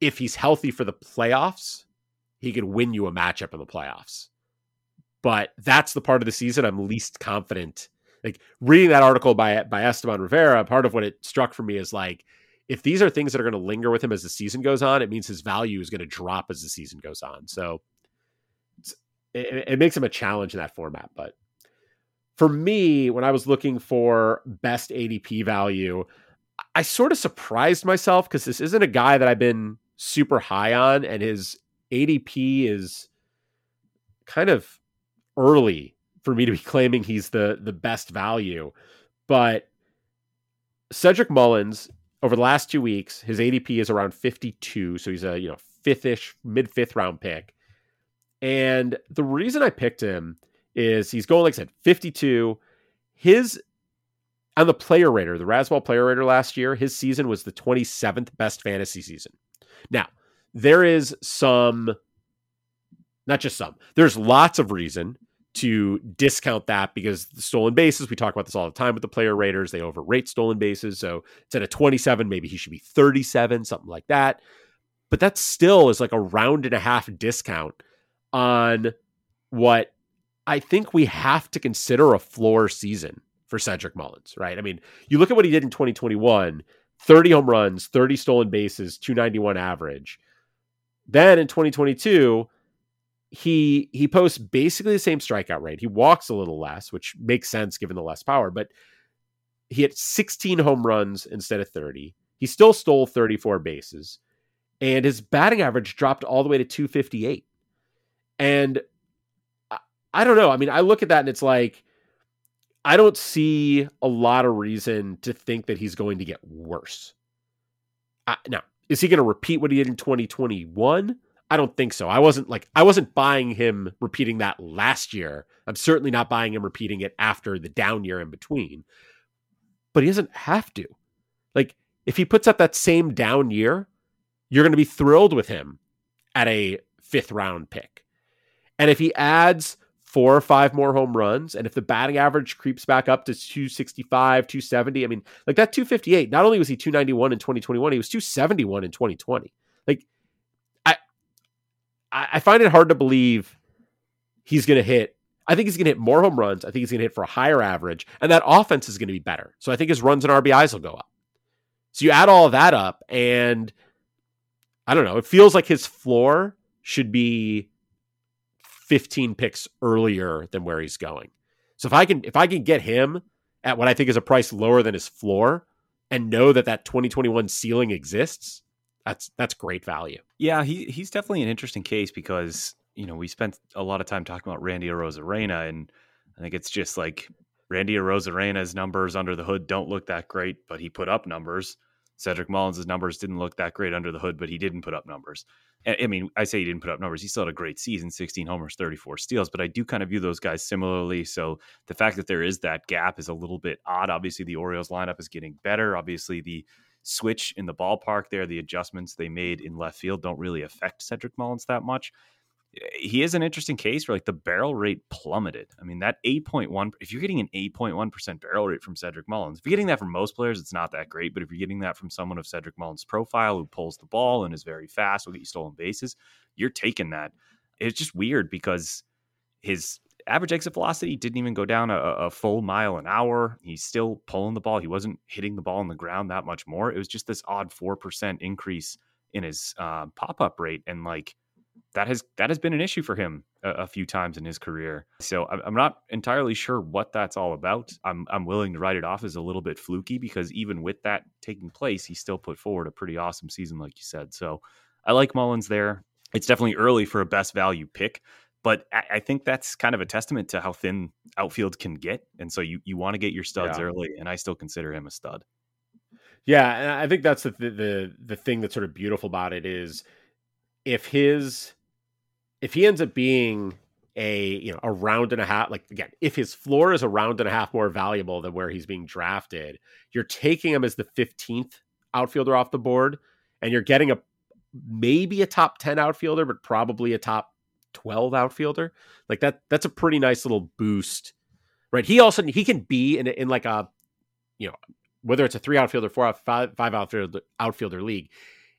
if he's healthy for the playoffs, he could win you a matchup in the playoffs. But that's the part of the season I'm least confident. Like reading that article by by Esteban Rivera, part of what it struck for me is like if these are things that are going to linger with him as the season goes on, it means his value is going to drop as the season goes on. So it, it makes him a challenge in that format. But for me, when I was looking for best ADP value, I sort of surprised myself because this isn't a guy that I've been super high on, and his ADP is kind of early for me to be claiming he's the the best value. But Cedric Mullins over the last two weeks, his ADP is around 52. So he's a, you know, fifth-ish, mid-fifth round pick. And the reason I picked him is he's going, like I said, 52. His on the player rater, the Razzball player rater last year, his season was the 27th best fantasy season. Now, there is some, not just some, there's lots of reason to discount that because stolen bases, we talk about this all the time with the player raters, they overrate stolen bases. So instead of 27, maybe he should be 37, something like that. But that still is like a round and a half discount on what I think we have to consider a floor season for Cedric Mullins, right? I mean, you look at what he did in 2021 30 home runs, 30 stolen bases, 291 average. Then in 2022, he he posts basically the same strikeout rate. He walks a little less, which makes sense given the less power, but he hit 16 home runs instead of 30. He still stole 34 bases, and his batting average dropped all the way to 258. And I, I don't know. I mean, I look at that and it's like I don't see a lot of reason to think that he's going to get worse. I, now, is he going to repeat what he did in 2021? I don't think so. I wasn't like I wasn't buying him repeating that last year. I'm certainly not buying him repeating it after the down year in between. But he doesn't have to. Like if he puts up that same down year, you're going to be thrilled with him at a fifth round pick. And if he adds four or five more home runs, and if the batting average creeps back up to 265, 270, I mean, like that 258, not only was he 291 in 2021, he was 271 in 2020. Like I, I find it hard to believe he's going to hit. I think he's going to hit more home runs. I think he's going to hit for a higher average, and that offense is going to be better. So I think his runs and RBIs will go up. So you add all that up, and I don't know. It feels like his floor should be 15 picks earlier than where he's going. So if I can if I can get him at what I think is a price lower than his floor and know that that 2021 ceiling exists, that's that's great value. Yeah, he he's definitely an interesting case because you know we spent a lot of time talking about Randy Arozarena, and I think it's just like Randy Arozarena's numbers under the hood don't look that great, but he put up numbers. Cedric Mullins' numbers didn't look that great under the hood, but he didn't put up numbers. I mean, I say he didn't put up numbers. He still had a great season 16 homers, 34 steals, but I do kind of view those guys similarly. So the fact that there is that gap is a little bit odd. Obviously, the Orioles lineup is getting better. Obviously, the switch in the ballpark there, the adjustments they made in left field don't really affect Cedric Mullins that much. Eh, he is an interesting case where like the barrel rate plummeted. I mean, that 8.1, if you're getting an 8.1% barrel rate from Cedric Mullins, if you're getting that from most players, it's not that great. But if you're getting that from someone of Cedric Mullins' profile who pulls the ball and is very fast, will get you stolen bases, you're taking that. It's just weird because his average exit velocity didn't even go down a, a, full mile an hour. He's still pulling the ball. He wasn't hitting the ball on the ground that much more. It was just this odd four percent increase in his uh, pop up rate, and like that has that has been an issue for him a, a few times in his career. So I'm, I'm not entirely sure what that's all about. I'm I'm willing to write it off as a little bit fluky because even with that taking place, he still put forward a pretty awesome season, like you said. So I like Mullins there. It's definitely early for a best value pick, but I think that's kind of a testament to how thin outfield can get. And so you, you want to get your studs yeah. early, and I still consider him a stud. Yeah, and I think that's the, the the thing that's sort of beautiful about it is if his if he ends up being a you know a round and a half like again if his floor is a round and a half more valuable than where he's being drafted you're taking him as the 15th outfielder off the board and you're getting a maybe a top 10 outfielder but probably a top 12 outfielder. Like that that's a pretty nice little boost. Right? He also he can be in in like a you know, whether it's a three outfielder, four out, five, five outfielder outfielder league,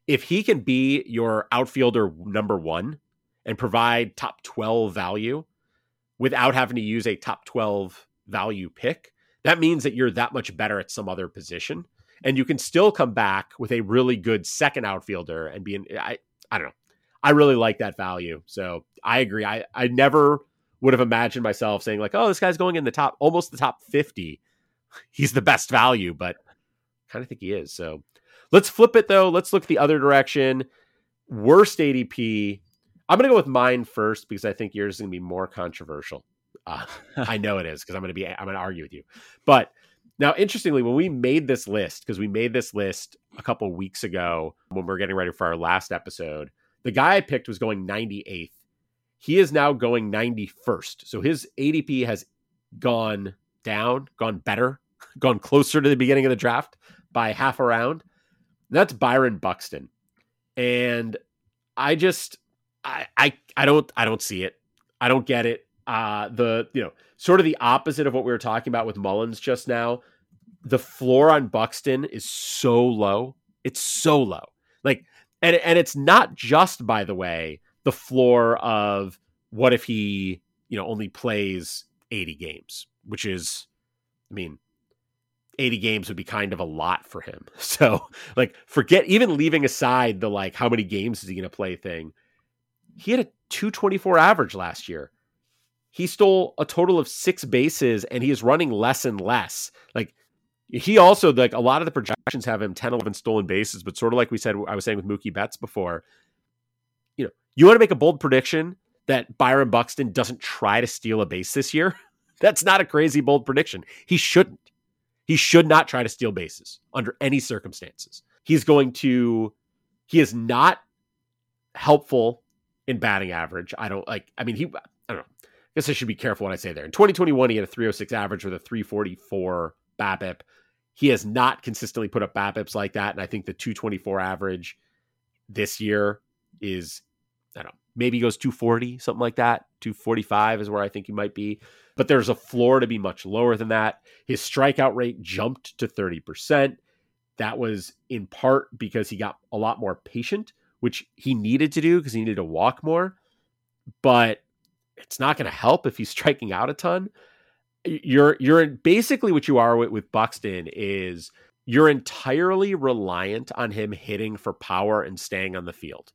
if he can be your outfielder number 1 and provide top 12 value without having to use a top 12 value pick, that means that you're that much better at some other position and you can still come back with a really good second outfielder and be in I I don't know. I really like that value. So I agree. I, I never would have imagined myself saying like, oh, this guy's going in the top, almost the top 50. He's the best value, but I kind of think he is. So let's flip it though. Let's look the other direction. Worst ADP. I'm going to go with mine first because I think yours is going to be more controversial. Uh, I know it is because I'm going to be, I'm going to argue with you. But now, interestingly, when we made this list, because we made this list a couple weeks ago when we are getting ready for our last episode, the guy I picked was going 98th. He is now going 91st. So his ADP has gone down, gone better, gone closer to the beginning of the draft by half a round. That's Byron Buxton. And I just I I I don't I don't see it. I don't get it. uh, the you know sort of the opposite of what we were talking about with Mullins just now. The floor on Buxton is so low. It's so low. Like, and and it's not just by the way the floor of what if he you know only plays 80 games, which is, I mean, 80 games would be kind of a lot for him. So, like, forget even leaving aside the like how many games is he going to play thing. He had a 224 average last year. He stole a total of six bases and he is running less and less. Like, he also, like, a lot of the projections have him 10, 11 stolen bases, but sort of like we said, I was saying with Mookie Betts before, you know, you want to make a bold prediction that Byron Buxton doesn't try to steal a base this year? That's not a crazy bold prediction. He shouldn't. He should not try to steal bases under any circumstances. He's going to, he is not helpful in batting average. I don't like, I mean, he, I don't know. I guess I should be careful what I say there. In 2021, he had a 306 average with a 344 BABIP. He has not consistently put up BABIPs like that. And I think the 224 average this year is, I don't know, maybe goes 240, something like that. 245 is where I think he might be but there's a floor to be much lower than that. His strikeout rate jumped to 30%. That was in part because he got a lot more patient, which he needed to do because he needed to walk more. But it's not going to help if he's striking out a ton. You're you're basically what you are with, with Buxton is you're entirely reliant on him hitting for power and staying on the field,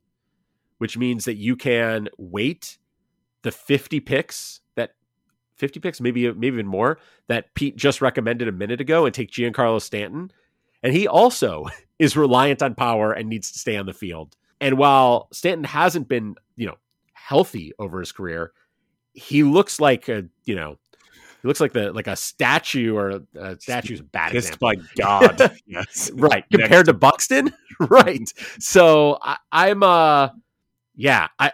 which means that you can wait the 50 picks that 50 picks, maybe maybe even more, that Pete just recommended a minute ago and take Giancarlo Stanton. And he also is reliant on power and needs to stay on the field. And while Stanton hasn't been, you know, healthy over his career, he looks like a, you know, he looks like the like a statue or a statue's bad Kissed example. by God. yes. right. Compared to Buxton. right. So I, I'm uh yeah, I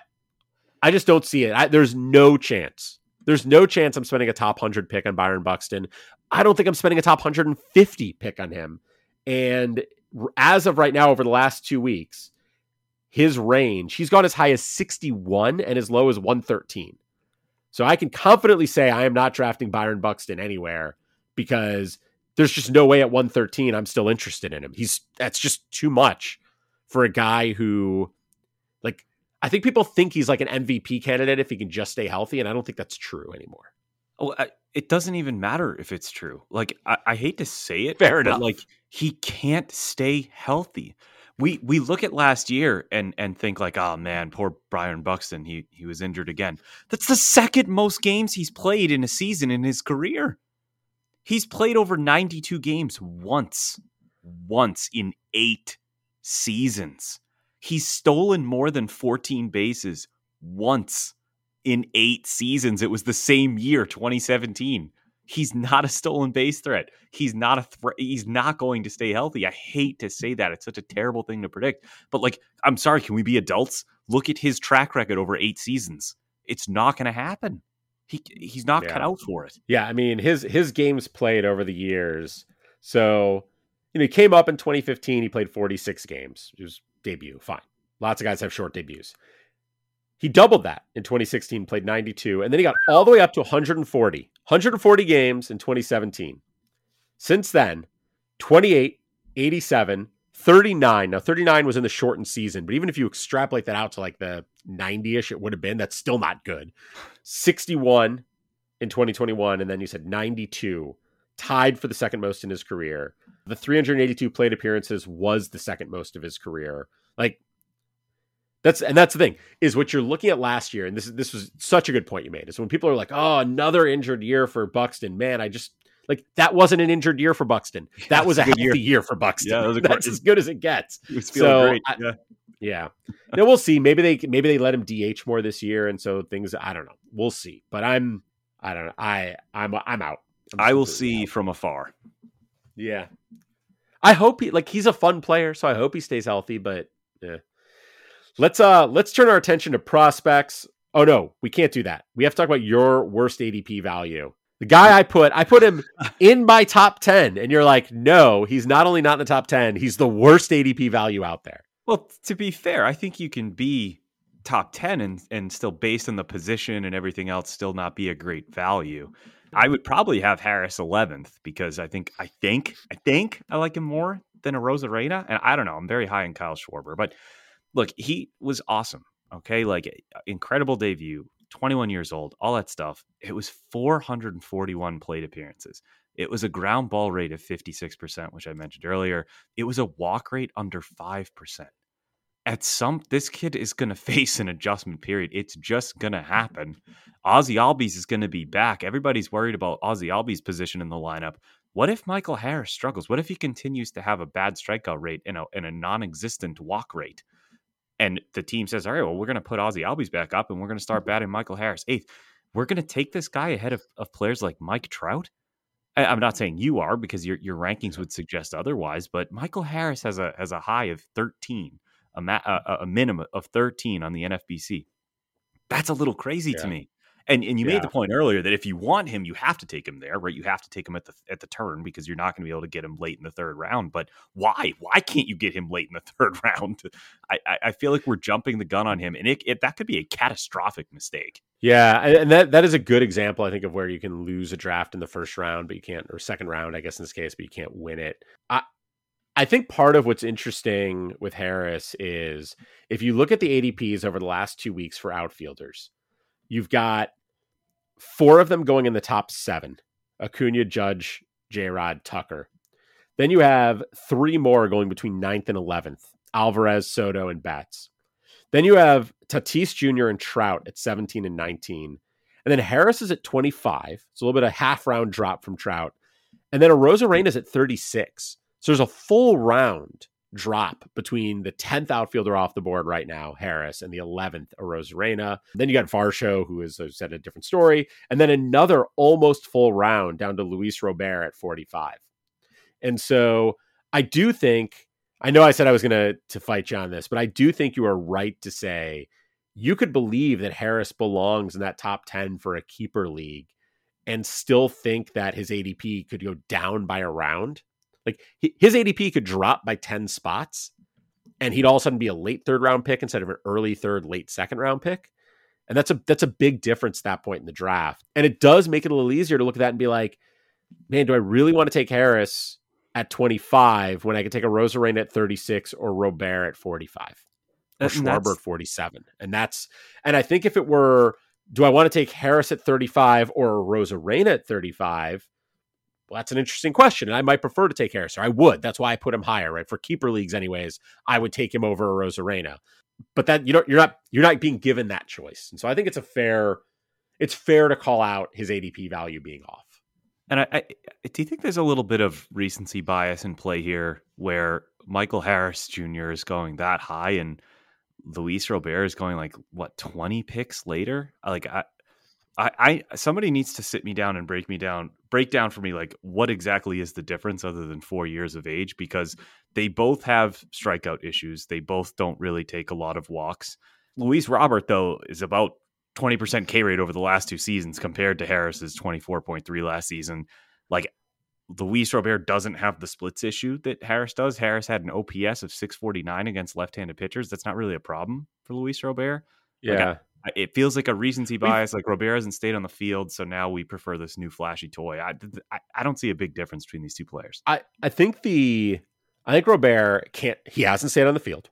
I just don't see it. I, there's no chance there's no chance I'm spending a top 100 pick on Byron Buxton. I don't think I'm spending a top 150 pick on him. And as of right now, over the last two weeks, his range, he's gone as high as 61 and as low as 113. So I can confidently say I am not drafting Byron Buxton anywhere because there's just no way at 113 I'm still interested in him. He's that's just too much for a guy who like I think people think he's like an MVP candidate if he can just stay healthy, and I don't think that's true anymore. Oh, I, it doesn't even matter if it's true. Like I, I hate to say it, Fair but enough. like he can't stay healthy. We we look at last year and and think like, oh man, poor Byron Buxton, he he was injured again. That's the second most games he's played in a season in his career. He's played over 92 games once. Once in 8 seasons. He's stolen more than 14 bases once in eight seasons. It was the same year, 2017. He's not a stolen base threat. He's not a threat. He's not going to stay healthy. I hate to say that. It's such a terrible thing to predict. But like, I'm sorry, can we be adults? Look at his track record over eight seasons. It's not going to happen. He he's not Yeah. cut out for it. Yeah, I mean his his games played over the years. So you know he came up in 2015. He played 46 games. It was debut. Fine. Lots of guys have short debuts. He doubled that in 2016, played 92, and then he got all the way up to 140. 140 games in 2017. Since then, 28, 87, 39. Now, 39 was in the shortened season, but even if you extrapolate that out to like the 90 ish, it would have been. That's still not good. 61 in 2021, and then you said 92, tied for the second most in his career. The 382 plate appearances was the second most of his career. Like, that's and that's the thing is what you're looking at last year, and this is this was such a good point you made. Is when people are like, "Oh, another injured year for Buxton." Man, I just like that wasn't an injured year for Buxton. That Yeah, was a a healthy year. year. for Buxton. Yeah, that that's as good as it gets. So, great. I- yeah. Yeah. now we'll see. Maybe they maybe they let him DH more this year, and so things. I don't know. We'll see. But I'm I don't know. I I'm I'm out. I'm I will see out. from afar. Yeah. I hope he like he's a fun player, so I hope he stays healthy, but yeah. Let's uh let's turn our attention to prospects. Oh no, we can't do that. We have to talk about your worst ADP value. The guy I put, I put him in my top 10 and you're like, "No, he's not only not in the top 10, he's the worst ADP value out there." Well, to be fair, I think you can be top 10 and, and still based on the position and everything else, still not be a great value. I would probably have Harris 11th because I think, I think, I think I like him more than Arozarena. And I don't know. I'm very high in Kyle Schwarber, but look, he was awesome. Okay. Like eh, uh, incredible debut, 21 years old, all that stuff. It was 441 plate appearances. It was a ground ball rate of 56%, which I mentioned earlier. It was a walk rate under 5%. At some, this kid is going to face an adjustment period. It's just going to happen. Ozzy Albies is going to be back. Everybody's worried about Ozzy Albies' position in the lineup. What if Michael Harris struggles? What if he continues to have a bad strikeout rate and a, and a non existent walk rate? And the team says, all right, well, we're going to put Ozzy Albies back up and we're going to start mm-hmm. batting Michael Harris eighth. We're going to take this guy ahead of, of players like Mike Trout. I, am not saying you are because your your rankings would suggest otherwise, but Michael Harris has a has a high of 13, a, ma- a, a minimum of 13 on the NFBC. That's a little crazy yeah. to me. And and you yeah. made the point earlier that if you want him, you have to take him there, right? You have to take him at the at the turn because you're not going to be able to get him late in the third round. But why? Why can't you get him late in the third round? I I feel like we're jumping the gun on him, and it, it that could be a catastrophic mistake. Yeah, and that that is a good example, I think, of where you can lose a draft in the first round, but you can't, or second round, I guess in this case, but you can't win it. I I think part of what's interesting with Harris is if you look at the ADPs over the last two weeks for outfielders, you've got four of them going in the top seven Acuna, Judge, J Rod, Tucker. Then you have three more going between ninth and 11th Alvarez, Soto, and Betts. Then you have Tatis Jr. and Trout at 17 and 19. And then Harris is at 25. It's a little bit of half round drop from Trout. And then Arozarena is at 36. So there's a full round drop between the 10th outfielder off the board right now, Harris, and the 11th, Arozarena. Then you got Varsho, who is, as said, a different story. And then another almost full round down to Luis Robert at 45. And so I do think, I know I said I was going to fight you on this, but I do think you are right to say you could believe that Harris belongs in that top 10 for a keeper league and still think that his ADP could go down by a round like his ADP could drop by 10 spots and he'd all of a sudden be a late third round pick instead of an early third, late second round pick. And that's a that's a big difference at that point in the draft. And it does make it a little easier to look at that and be like, man, do I really want to take Harris at 25 when I could take a Arozarena at 36 or Robert at 45 or Schwarber at 47? And that's and I think if it were, do I want to take Harris at 35 or Arozarena at 35? Well, that's an interesting question. And I might prefer to take Harris. Or I would. That's why I put him higher, right? For keeper leagues, anyways, I would take him over Arozarena. But that you know, you're not you're not being given that choice. And so I think it's a fair it's fair to call out his ADP value being off. And I, I do you think there's a little bit of recency bias in play here where Michael Harris Jr. is going that high and Luis Robert is going like what 20 picks later? Like I I, I somebody needs to sit me down and break me down, break down for me like what exactly is the difference other than four years of age because mm-hmm. they both have strikeout issues. They both don't really take a lot of walks. Luis Robert though is about 20% K rate over the last two seasons compared to Harris's 24.3 last season. Like Luis Robert doesn't have the splits issue that Harris does. Harris had an OPS of 649 against left-handed pitchers. That's not really a problem for Luis Robert. Yeah. Like it feels like a recency bias. Like Robert hasn't stayed on the field, so now we prefer this new flashy toy. I, I, I don't see a big difference between these two players. I, I think the I think Robert can't. He hasn't stayed on the field,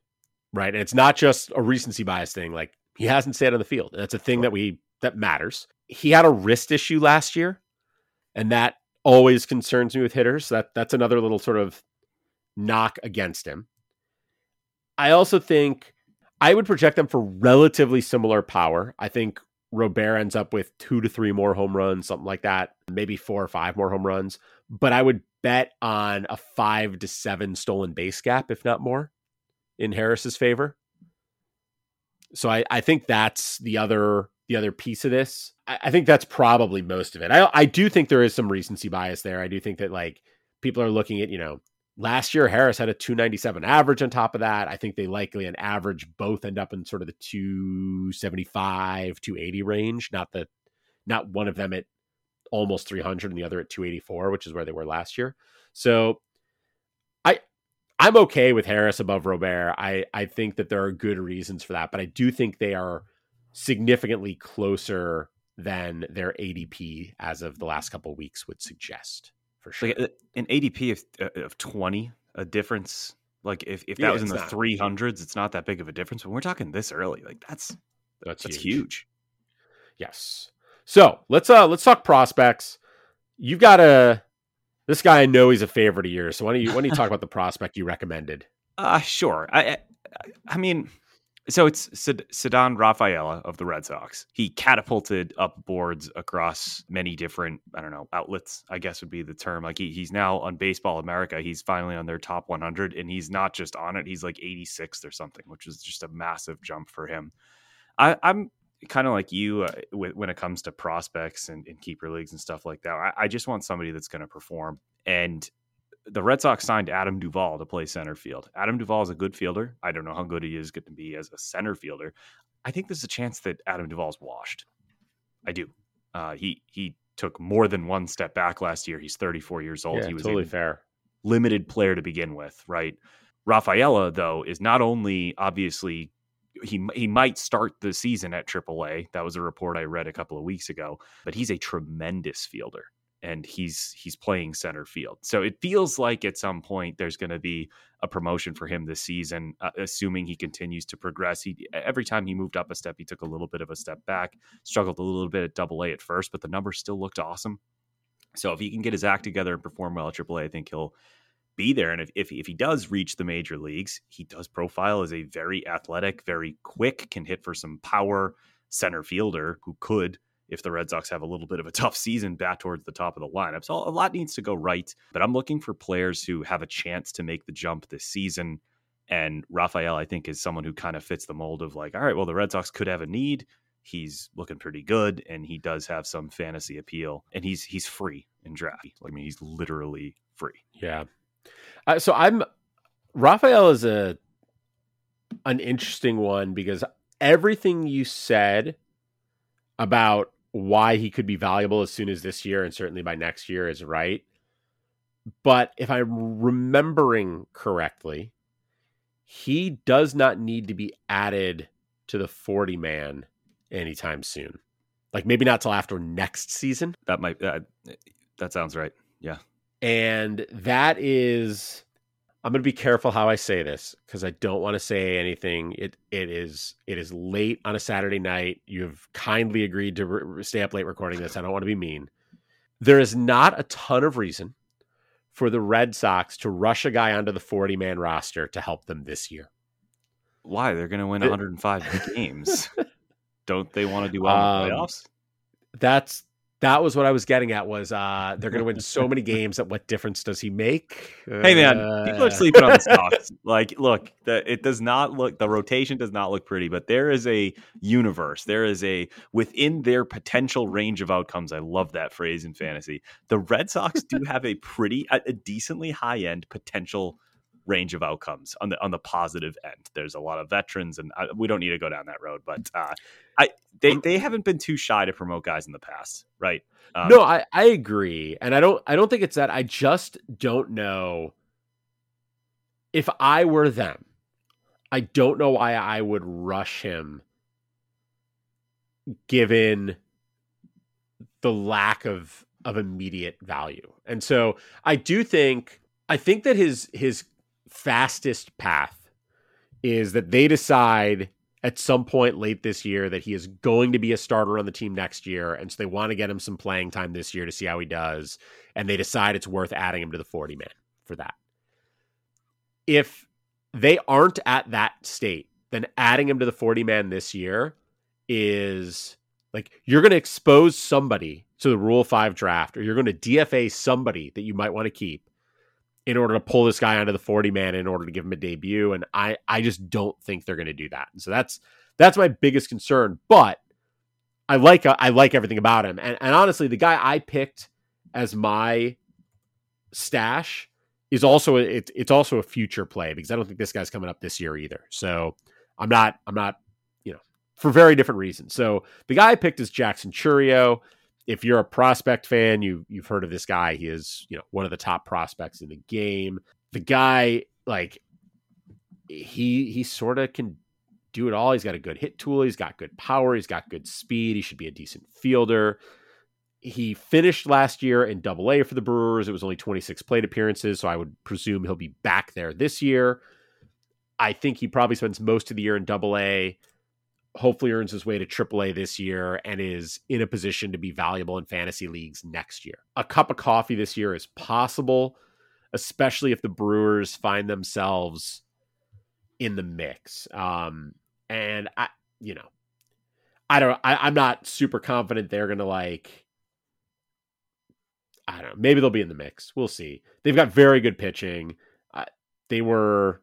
right? And it's not just a recency bias thing. Like he hasn't stayed on the field. That's a thing that we that matters. He had a wrist issue last year, and that always concerns me with hitters. That that's another little sort of knock against him. I also think I would project them for relatively similar power. I think Robert ends up with two to three more home runs, something like that, maybe four or five more home runs. But I would bet on a five to seven stolen base gap, if not more, in Harris's favor. So I, I think that's the other the other piece of this. I, I think that's probably most of it. I I do think there is some recency bias there. I do think that like people are looking at, you know, Last year, Harris had a 297 average on top of that. I think they likely an average both end up in sort of the 275, 280 range, not the not one of them at almost 300 and the other at 284, which is where they were last year. So I I'm okay with Harris above Robert. I I think that there are good reasons for that, but I do think they are significantly closer than their ADP as of the last couple weeks would suggest for sure. Like uh, an ADP of, uh, of 20, a difference. Like if, if that yeah, was in the not. 300s, it's not that big of a difference. But we're talking this early, like that's that's, that's huge. huge. Yes. So let's uh let's talk prospects. You've got a this guy. I know he's a favorite of yours. So why don't you why don't you talk about the prospect you recommended? Uh sure. I I, I mean so it's Ceddanne Rafaela of the Red Sox. He catapulted up boards across many different, I don't know, outlets, I guess would be the term. Like he, he's now on Baseball America. He's finally on their top 100, and he's not just on it, he's like 86th or something, which is just a massive jump for him. I, am kind of like you uh, when it comes to prospects and, and, keeper leagues and stuff like that. I, I just want somebody that's going to perform. And the Red Sox signed Adam Duvall to play center field. Adam Duvall is a good fielder. I don't know how good he is going to be as a center fielder. I think there's a chance that Adam Duvall's washed. I do. Uh, he he took more than one step back last year. He's 34 years old. Yeah, he was totally fair. Limited player to begin with, right? Rafaela though is not only obviously he he might start the season at AAA. That was a report I read a couple of weeks ago, but he's a tremendous fielder and he's he's playing center field. So it feels like at some point there's going to be a promotion for him this season, uh, assuming he continues to progress. He every time he moved up a step, he took a little bit of a step back. Struggled a little bit at Double A at first, but the numbers still looked awesome. So if he can get his act together and perform well at Triple A, I think he'll be there. And if, if if he does reach the major leagues, he does profile as a very athletic, very quick, can hit for some power center fielder who could if the Red Sox have a little bit of a tough season back towards the top of the lineup. So a lot needs to go right, but I'm looking for players who have a chance to make the jump this season. And Rafaela, I think, is someone who kind of fits the mold of like, all right, well, the Red Sox could have a need. He's looking pretty good, and he does have some fantasy appeal, and he's he's free in draft. I mean, he's literally free. Yeah. Uh, so I'm Rafael is a an interesting one because everything you said about why he could be valuable as soon as this year and certainly by next year is right. But if I'm remembering correctly, he does not need to be added to the 40 man anytime soon. Like maybe not till after next season. That might uh, that sounds right. Yeah. And that is I'm going to be careful how I say this because I don't want to say anything. It it is it is late on a Saturday night. You've kindly agreed to re- stay up late recording this. I don't want to be mean. There is not a ton of reason for the Red Sox to rush a guy onto the 40 man roster to help them this year. Why? They're going to win 105 games. Don't they want to do well in the um, playoffs? That's that was what I was getting at was uh, they're going to win so many games that what difference does he make? Hey man, uh... people are sleeping on the Sox. like, look, the, it does not look the rotation does not look pretty, but there is a universe. There is a within their potential range of outcomes. I love that phrase in fantasy. The Red Sox do have a pretty a, a decently high end potential range of outcomes on the on the positive end. There's a lot of veterans, and I, uh, we don't need to go down that road. But uh, I they they haven't been too shy to promote guys in the past, right? Um, no, I I agree, and I don't I don't think it's that. I just don't know if I were them. I don't know why I would rush him, given the lack of of immediate value. And so I do think I think that his his fastest path is that they decide at some point late this year that he is going to be a starter on the team next year. And so they want to get him some playing time this year to see how he does. And they decide it's worth adding him to the 40 man for that. If they aren't at that state, then adding him to the 40 man this year is like you're going to expose somebody to the Rule 5 draft or you're going to DFA somebody that you might want to keep in order to pull this guy onto the 40 man in order to give him a debut and I I just don't think they're going to do that. And so that's that's my biggest concern, but I like uh, I like everything about him. And and honestly, the guy I picked as my stash is also it, it's also a future play because I don't think this guy's coming up this year either. So I'm not I'm not you know for very different reasons. So the guy I picked is Jackson Chourio if you're a prospect fan, you you've heard of this guy. He is, you know, one of the top prospects in the game. The guy like he he sort of can do it all. He's got a good hit tool. He's got good power. He's got good speed. He should be a decent fielder. He finished last year in Double A for the Brewers. It was only 26 plate appearances, so I would presume he'll be back there this year. I think he probably spends most of the year in Double A. Hopefully, earns his way to AAA this year and is in a position to be valuable in fantasy leagues next year. A cup of coffee this year is possible, especially if the Brewers find themselves in the mix. Um, and I, you know, I don't, I, I'm not super confident they're going to like, I don't know, maybe they'll be in the mix. We'll see. They've got very good pitching. Uh, they were,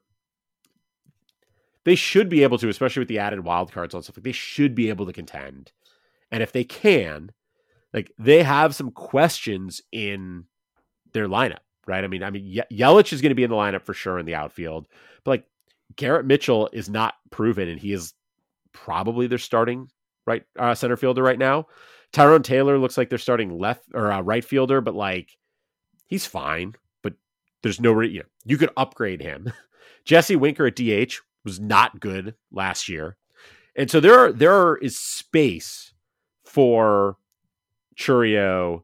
they should be able to, especially with the added wild cards and stuff. Like they should be able to contend, and if they can, like they have some questions in their lineup, right? I mean, I mean, Ye- Yelich is going to be in the lineup for sure in the outfield, but like Garrett Mitchell is not proven, and he is probably their starting right uh, center fielder right now. Tyrone Taylor looks like they're starting left or uh, right fielder, but like he's fine. But there's no re- you know you could upgrade him. Jesse Winker at DH was not good last year, and so there are, there is space for Chourio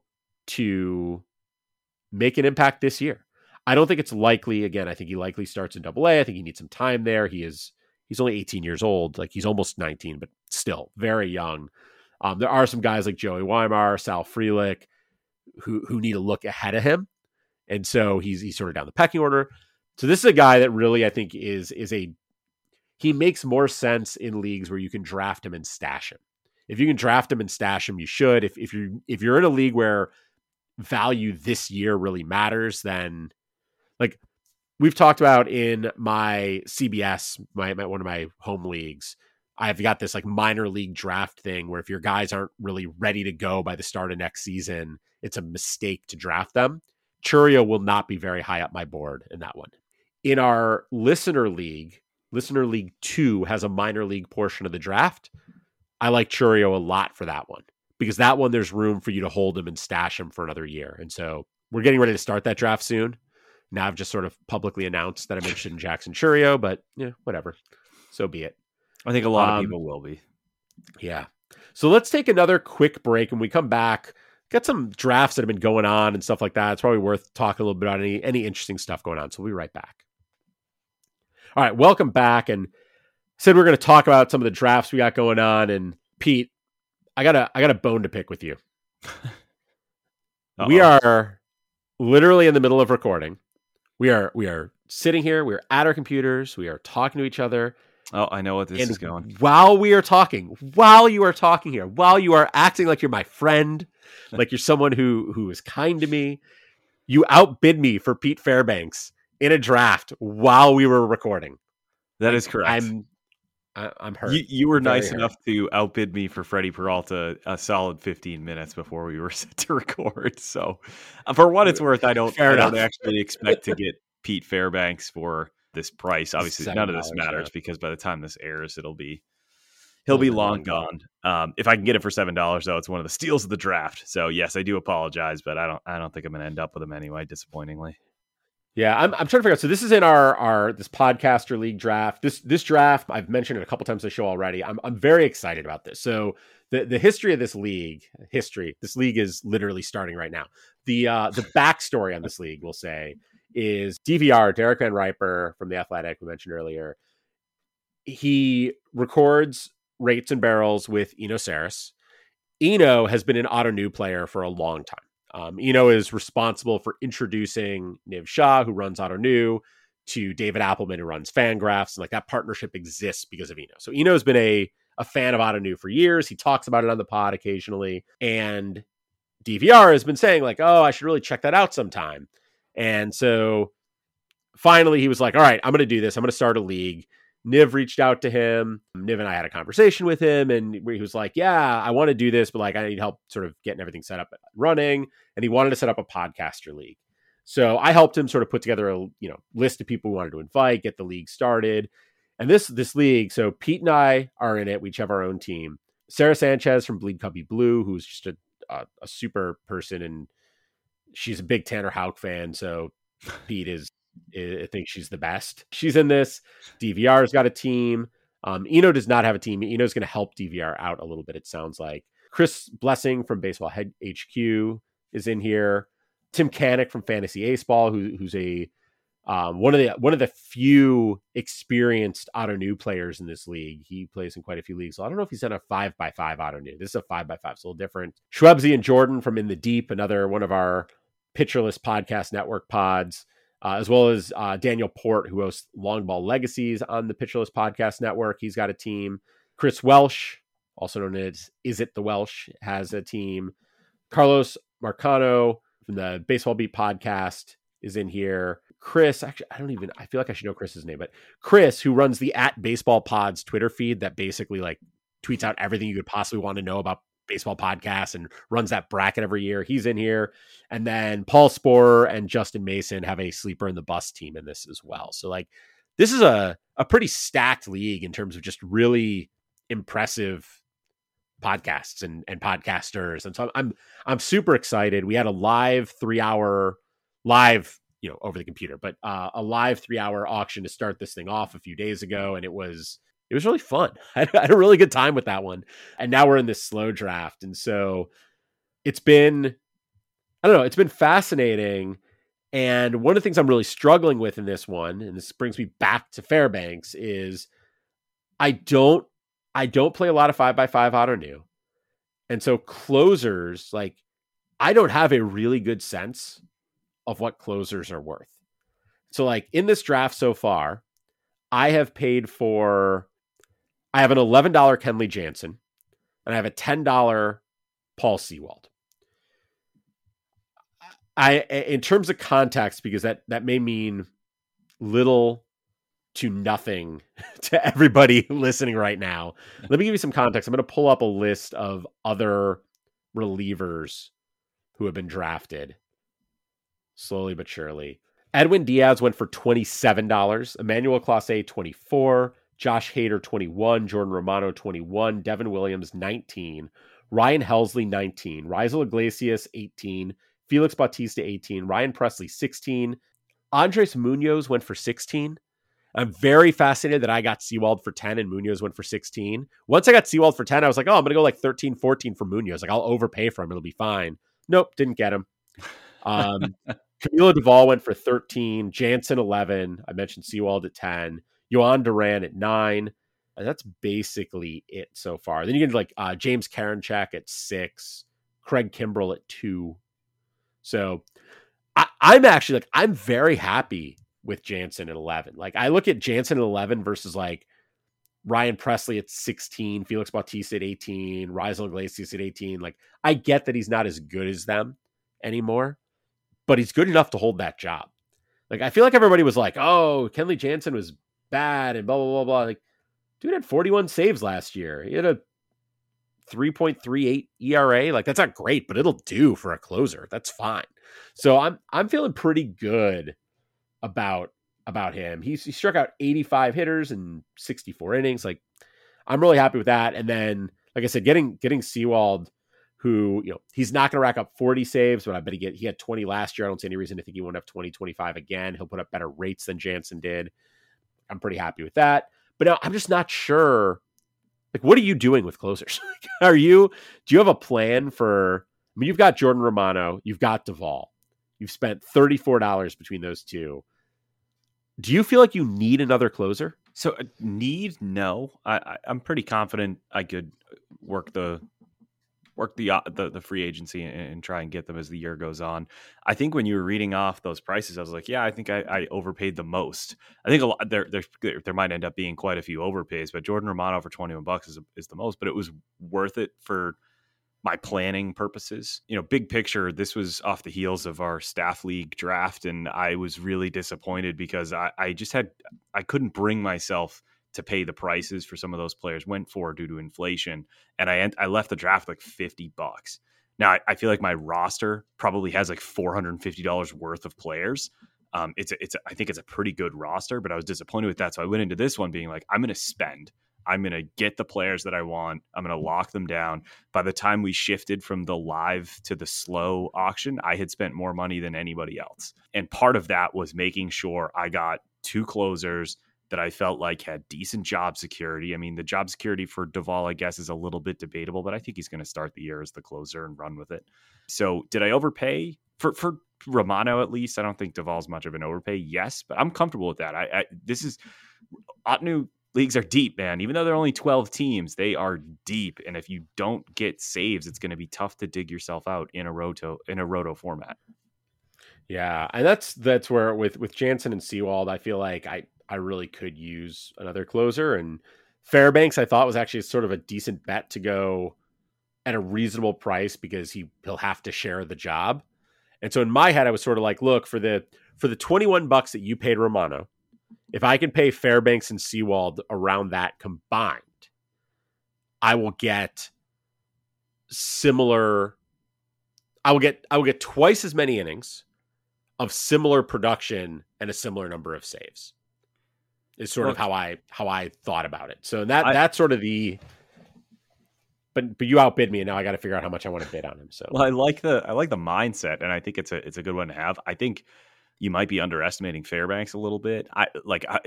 to make an impact this year. I don't think it's likely. Again, I think he likely starts in Double A. I think he needs some time there. He is he's only 18 years old, like he's almost 19, but still very young. Um, there are some guys like Joey Wiemer, Sal Frelick, who who need to look ahead of him, and so he's he's sort of down the pecking order. So this is a guy that really I think is is a he makes more sense in leagues where you can draft him and stash him. If you can draft him and stash him, you should. If if you if you're in a league where value this year really matters, then like we've talked about in my CBS, my, my one of my home leagues. I've got this like minor league draft thing where if your guys aren't really ready to go by the start of next season, it's a mistake to draft them. Chourio will not be very high up my board in that one. In our listener league, listener league two has a minor league portion of the draft. I like Chourio a lot for that one because that one there's room for you to hold him and stash him for another year. And so we're getting ready to start that draft soon. Now I've just sort of publicly announced that I'm interested in Jackson Chourio, but yeah, whatever. So be it. I think a lot Um, of people will be. Yeah. So let's take another quick break. and we come back, got some drafts that have been going on and stuff like that. It's probably worth talking a little bit about any any interesting stuff going on. So we'll be right back. All right, welcome back. And said we are going to talk about some of the drafts we got going on. And Pete, I got a I got a bone to pick with you. We are literally in the middle of recording. We are we are sitting here. We are at our computers. We are talking to each other. Oh, I know what this and is going. while we are talking, while you are talking here, while you are acting like you're my friend, like you're someone who who is kind to me, you outbid me for Pete Fairbanks in a draft while we were recording. That is correct. I'm I, I'm hurt. you, you were nice hurt. enough to outbid me for Freddie Peralta a solid 15 minutes before we were set to record. So, uh, for what it's worth, I don't, I don't actually expect to get Pete Fairbanks for this price. Obviously, none of this matters yeah. because by the time this airs, it'll be he'll be long gone. Um, if I can get it for seven dollars, though, it's one of the steals of the draft. So yes, I do apologize, but I don't, I don't think I'm going to end up with him anyway. Disappointingly. Yeah, I'm, I'm trying to figure out. So this is in our our this podcaster league draft. This this draft I've mentioned it a couple times on the show already. I'm I'm very excited about this. So the the history of this league, history. This league is literally starting right now. The uh the backstory on this league, we'll say, is DVR Derek VanRiper from the Athletic we mentioned earlier. He records rates and barrels with Eno Sarris. Eno has been an Ottoneu player for a long time. Um, Eno is responsible for introducing Niv Shah, who runs Ottoneu, to David Appelman, who runs Fangraphs. And like that partnership exists because of Eno. So Eno has been a, a fan of Ottoneu for years. He talks about it on the pod occasionally. And DVR has been saying, like, oh, I should really check that out sometime. And so finally he was like, all right, I'm going to do this. I'm going to start a league. Niv reached out to him. Niv and I had a conversation with him, and he was like, "Yeah, I want to do this, but like I need help sort of getting everything set up, and running." And he wanted to set up a podcaster league. So I helped him sort of put together a you know list of people we wanted to invite, get the league started. And this this league, so Pete and I are in it. We each have our own team. Sarah Sanchez from Bleed Cubby Blue, who's just a, a, a super person, and she's a big Tanner Houck fan. So Pete is I think she's the best. She's in this. DVR's got a team. Um, Eno does not have a team. Eno's going to help DVR out a little bit. It sounds like Chris Blessing from Baseball Head HQ is in here. Tim Canick from Fantasy Ace Ball, who, who's a um, one of the one of the few experienced Ottoneu players in this league. He plays in quite a few leagues. So I don't know if he's done a five by five Ottoneu. This is a five by five, so a little different. Schwebzy and Jordan from In the Deep, another one of our Pitcher List Podcast Network pods uh, as well as uh, Daniel Port, who hosts Long Ball Legacies on the Pitcher List Podcast Network. He's got a team. Chris Welsh, also known as Is It the Welsh, has a team. Carlos Marcano from the Baseball Beat Podcast is in here. Chris, actually, I don't even, I feel like I should know Chris's name, but Chris, who runs the at Baseball Pods Twitter feed that basically like tweets out everything you could possibly want to know about baseball podcast and runs that bracket every year. He's in here. And then Paul Sporer and Justin Mason have a sleeper in the bus team in this as well. So like this is a a pretty stacked league in terms of just really impressive podcasts and, and podcasters. And so I'm, I'm I'm super excited. We had a live three hour live, you know, over the computer, but uh, a live three hour auction to start this thing off a few days ago, and it was it was really fun. I had a really good time with that one. And now we're in this slow draft. And so it's been, I don't know, it's been fascinating. And one of the things I'm really struggling with in this one, and this brings me back to Fairbanks, is I don't I don't play a lot of five by five Ottoneu. And so closers, like I don't have a really good sense of what closers are worth. So like in this draft so far, I have paid for I have an $11 Kenley Jansen and I have a $10 Paul Sewald. I in terms of context, because that that may mean little to nothing to everybody listening right now. Let me give you some context. I'm going to pull up a list of other relievers who have been drafted slowly but surely. Edwin Diaz went for $27, Emmanuel Clase 24, Josh Hader 21, Jordan Romano 21, Devin Williams 19, Ryan Helsley 19, Raisel Iglesias 18, Felix Bautista 18, Ryan Pressly, 16, Andres Munoz went for 16. I'm very fascinated that I got Sewald for 10 and Munoz went for 16. Once I got Sewald for 10, I was like, oh, I'm going to go like 13, 14 for Munoz. Like, I'll overpay for him. It'll be fine. Nope, didn't get him. Um, Camilo Doval went for 13, Jansen 11. I mentioned Sewald at 10. Jhoan Duran at nine. And that's basically it so far. Then you get like uh, James Karinchak at six, Craig Kimbrel at two. So I, I'm actually like I'm very happy with Jansen at 11. Like I look at Jansen at 11 versus like Ryan Pressly at 16, Felix Bautista at 18, Raisel Iglesias at 18. Like I get that he's not as good as them anymore, but he's good enough to hold that job. Like I feel like everybody was like, "Oh, Kenley Jansen was bad and blah blah blah blah. Like, dude had 41 saves last year. He had a 3.38 ERA. Like that's not great, but it'll do for a closer. That's fine. So I'm I'm feeling pretty good about about him. He's he struck out 85 hitters and 64 innings. Like I'm really happy with that. And then, like I said, getting getting Sewald, who you know he's not going to rack up 40 saves, but I bet he get he had 20 last year. I don't see any reason to think he won't have 20, 25 again. He'll put up better rates than Jansen did. I'm pretty happy with that. But now I'm just not sure. Like, what are you doing with closers? are you, do you have a plan for, I mean, you've got Jordan Romano, you've got Doval, you've spent $34 between those two. Do you feel like you need another closer? So, uh, need no. I, I, I'm pretty confident I could work the work the uh, the, the free agency and, try and get them as the year goes on. I think when you were reading off those prices, I was like, yeah, I think I, I overpaid the most. I think a lot there, there there might end up being quite a few overpays, but Jordan Romano for twenty one bucks is is the most, but it was worth it for my planning purposes. You know, big picture, this was off the heels of our staff league draft, and I was really disappointed because I, I just had I couldn't bring myself to pay the prices for some of those players went for due to inflation. And I I left the draft like 50 bucks. Now I, I feel like my roster probably has like $450 worth of players. Um, it's a, it's a, I think it's a pretty good roster, but I was disappointed with that. So I went into this one being like, I'm going to spend. I'm going to get the players that I want. I'm going to lock them down. By the time we shifted from the live to the slow auction, I had spent more money than anybody else. And part of that was making sure I got two closers that I felt like had decent job security. I mean, the job security for Doval, I guess, is a little bit debatable, but I think he's going to start the year as the closer and run with it. So, did I overpay for for Romano at least? I don't think Doval's much of an overpay. Yes, but I'm comfortable with that. I, I this is Ottoneu leagues are deep, man. Even though they're only 12 teams, they are deep. And if you don't get saves, it's going to be tough to dig yourself out in a roto in a roto format. Yeah, and that's that's where with with Jansen and Sewald, I feel like I I really could use another closer. And Fairbanks, I thought was actually sort of a decent bet to go at a reasonable price because he he'll have to share the job. And so in my head, I was sort of like, look for the for the twenty one bucks that you paid Romano, if I can pay Fairbanks and Sewald around that combined, I will get similar. I will get I will get twice as many innings of similar production and a similar number of saves is sort of how I how I thought about it. So that I, that's sort of the but but you outbid me and now I got to figure out how much I want to bid on him. So well, I like the I like the mindset and I think it's a it's a good one to have. I think you might be underestimating Fairbanks a little bit. I like I,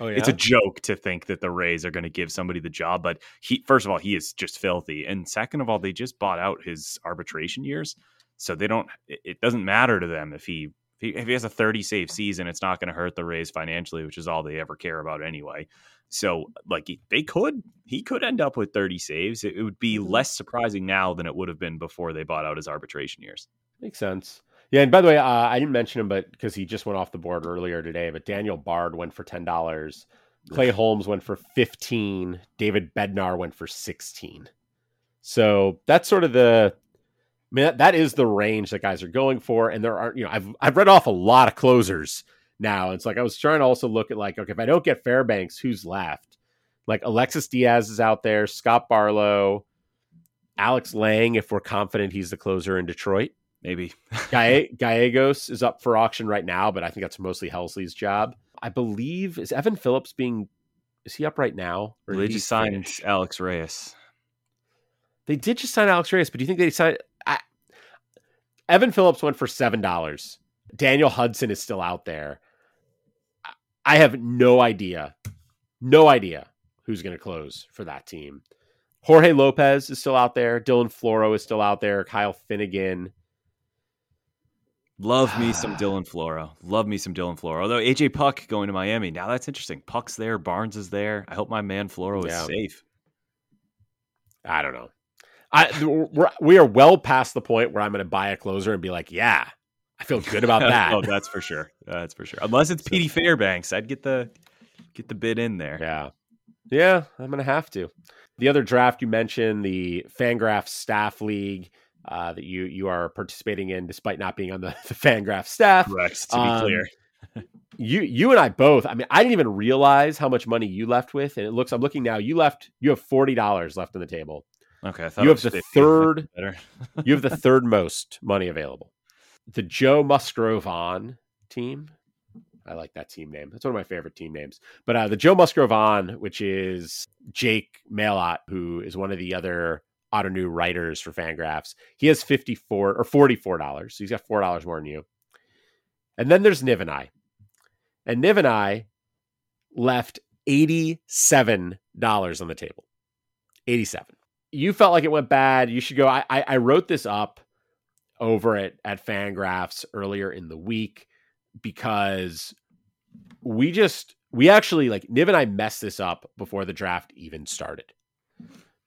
oh, yeah? it's a joke to think that the Rays are going to give somebody the job, but he first of all he is just filthy, and second of all they just bought out his arbitration years, so they don't. It doesn't matter to them if he if he, if he has a 30 save season, it's not going to hurt the Rays financially, which is all they ever care about anyway. So, like, they could, he could end up with 30 saves. It, it would be mm-hmm. less surprising now than it would have been before they bought out his arbitration years. Makes sense. Yeah, and by the way, uh, I didn't mention him, but because he just went off the board earlier today. But Daniel Bard went for ten dollars. Clay Holmes went for fifteen. David Bednar went for sixteen. So that's sort of the I mean, that, that is the range that guys are going for. And there are, you know, I've I've read off a lot of closers now. It's like I was trying to also look at like, okay, if I don't get Fairbanks, who's left? Like Alexis Diaz is out there, Scott Barlow, Alex Lange, if we're confident he's the closer in Detroit. Maybe. Gallegos is up for auction right now, but I think that's mostly Helsley's job. I believe is Evan Phillips being is he up right now? Or they just signed Alex Reyes. They did just sign Alex Reyes, but do you think they signed Evan Phillips went for seven dollars. Daniel Hudson is still out there. I have no idea, no idea who's going to close for that team. Jorge Lopez is still out there. Dylan Floro is still out there. Kyle Finnegan. Love me some Dylan Floro. Love me some Dylan Floro. Although AJ Puk going to Miami now, that's interesting. Puk's there. Barnes is there. I hope my man Floro is safe. I don't know. I we're, we are well past the point where I'm going to buy a closer and be like, yeah, I feel good about that. oh, that's for sure. That's for sure. Unless it's so, Petey Fairbanks, I'd get the get the bid in there. Yeah, yeah, I'm going to have to. The other draft you mentioned, the Fangraph Staff League. Uh, that you you are participating in, despite not being on the, the Fangraph staff. Correct. To be um, clear, you you and I both. I mean, I didn't even realize how much money you left with, and it looks. I'm looking now. You left. You have forty dollars left on the table. Okay, I thought you have the third. you have the third most money available. The Joe Musgrove on team. I like that team name. That's one of my favorite team names. But uh, the Joe Musgrove on, which is Jake Mailhot, who is one of the other Ottoneu writers for Fangraphs, he has fifty four or forty four dollars. So he's got four dollars more than you. And then there's Niv and I, and Niv and I left eighty seven dollars on the table. Eighty seven you felt like it went bad. You should go. I, I, I wrote this up over at, at Fangraphs earlier in the week because we just, we actually like Niv and I messed this up before the draft even started.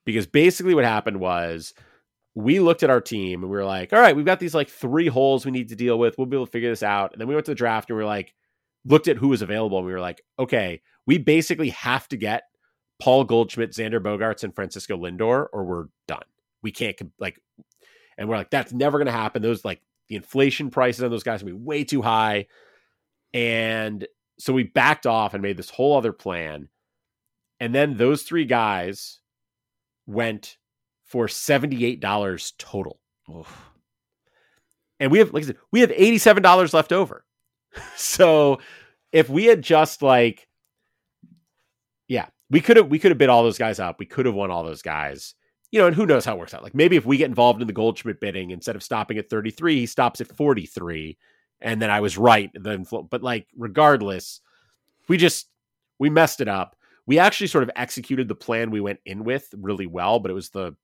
Because basically what happened was we looked at our team and we were like, all right, we've got these like three holes we need to deal with. We'll be able to figure this out. And then we went to the draft and we were like, looked at who was available and we were like, okay, we basically have to get Paul Goldschmidt, Xander Bogaerts, and Francisco Lindor, or we're done. We can't like, and we're like, that's never going to happen. Those like the inflation prices on those guys will be way too high, and so we backed off and made this whole other plan. And then those three guys went for seventy eight dollars total. Oof. And we have, like I said, we have eighty seven dollars left over. so if we had just like we could have we could have bid all those guys up. We could have won all those guys. You know, and who knows how it works out. Like maybe if we get involved in the Goldschmidt bidding, instead of stopping at 33, he stops at 43. And then I was right. Then but like regardless, we just we messed it up. We actually sort of executed the plan we went in with really well, but it was the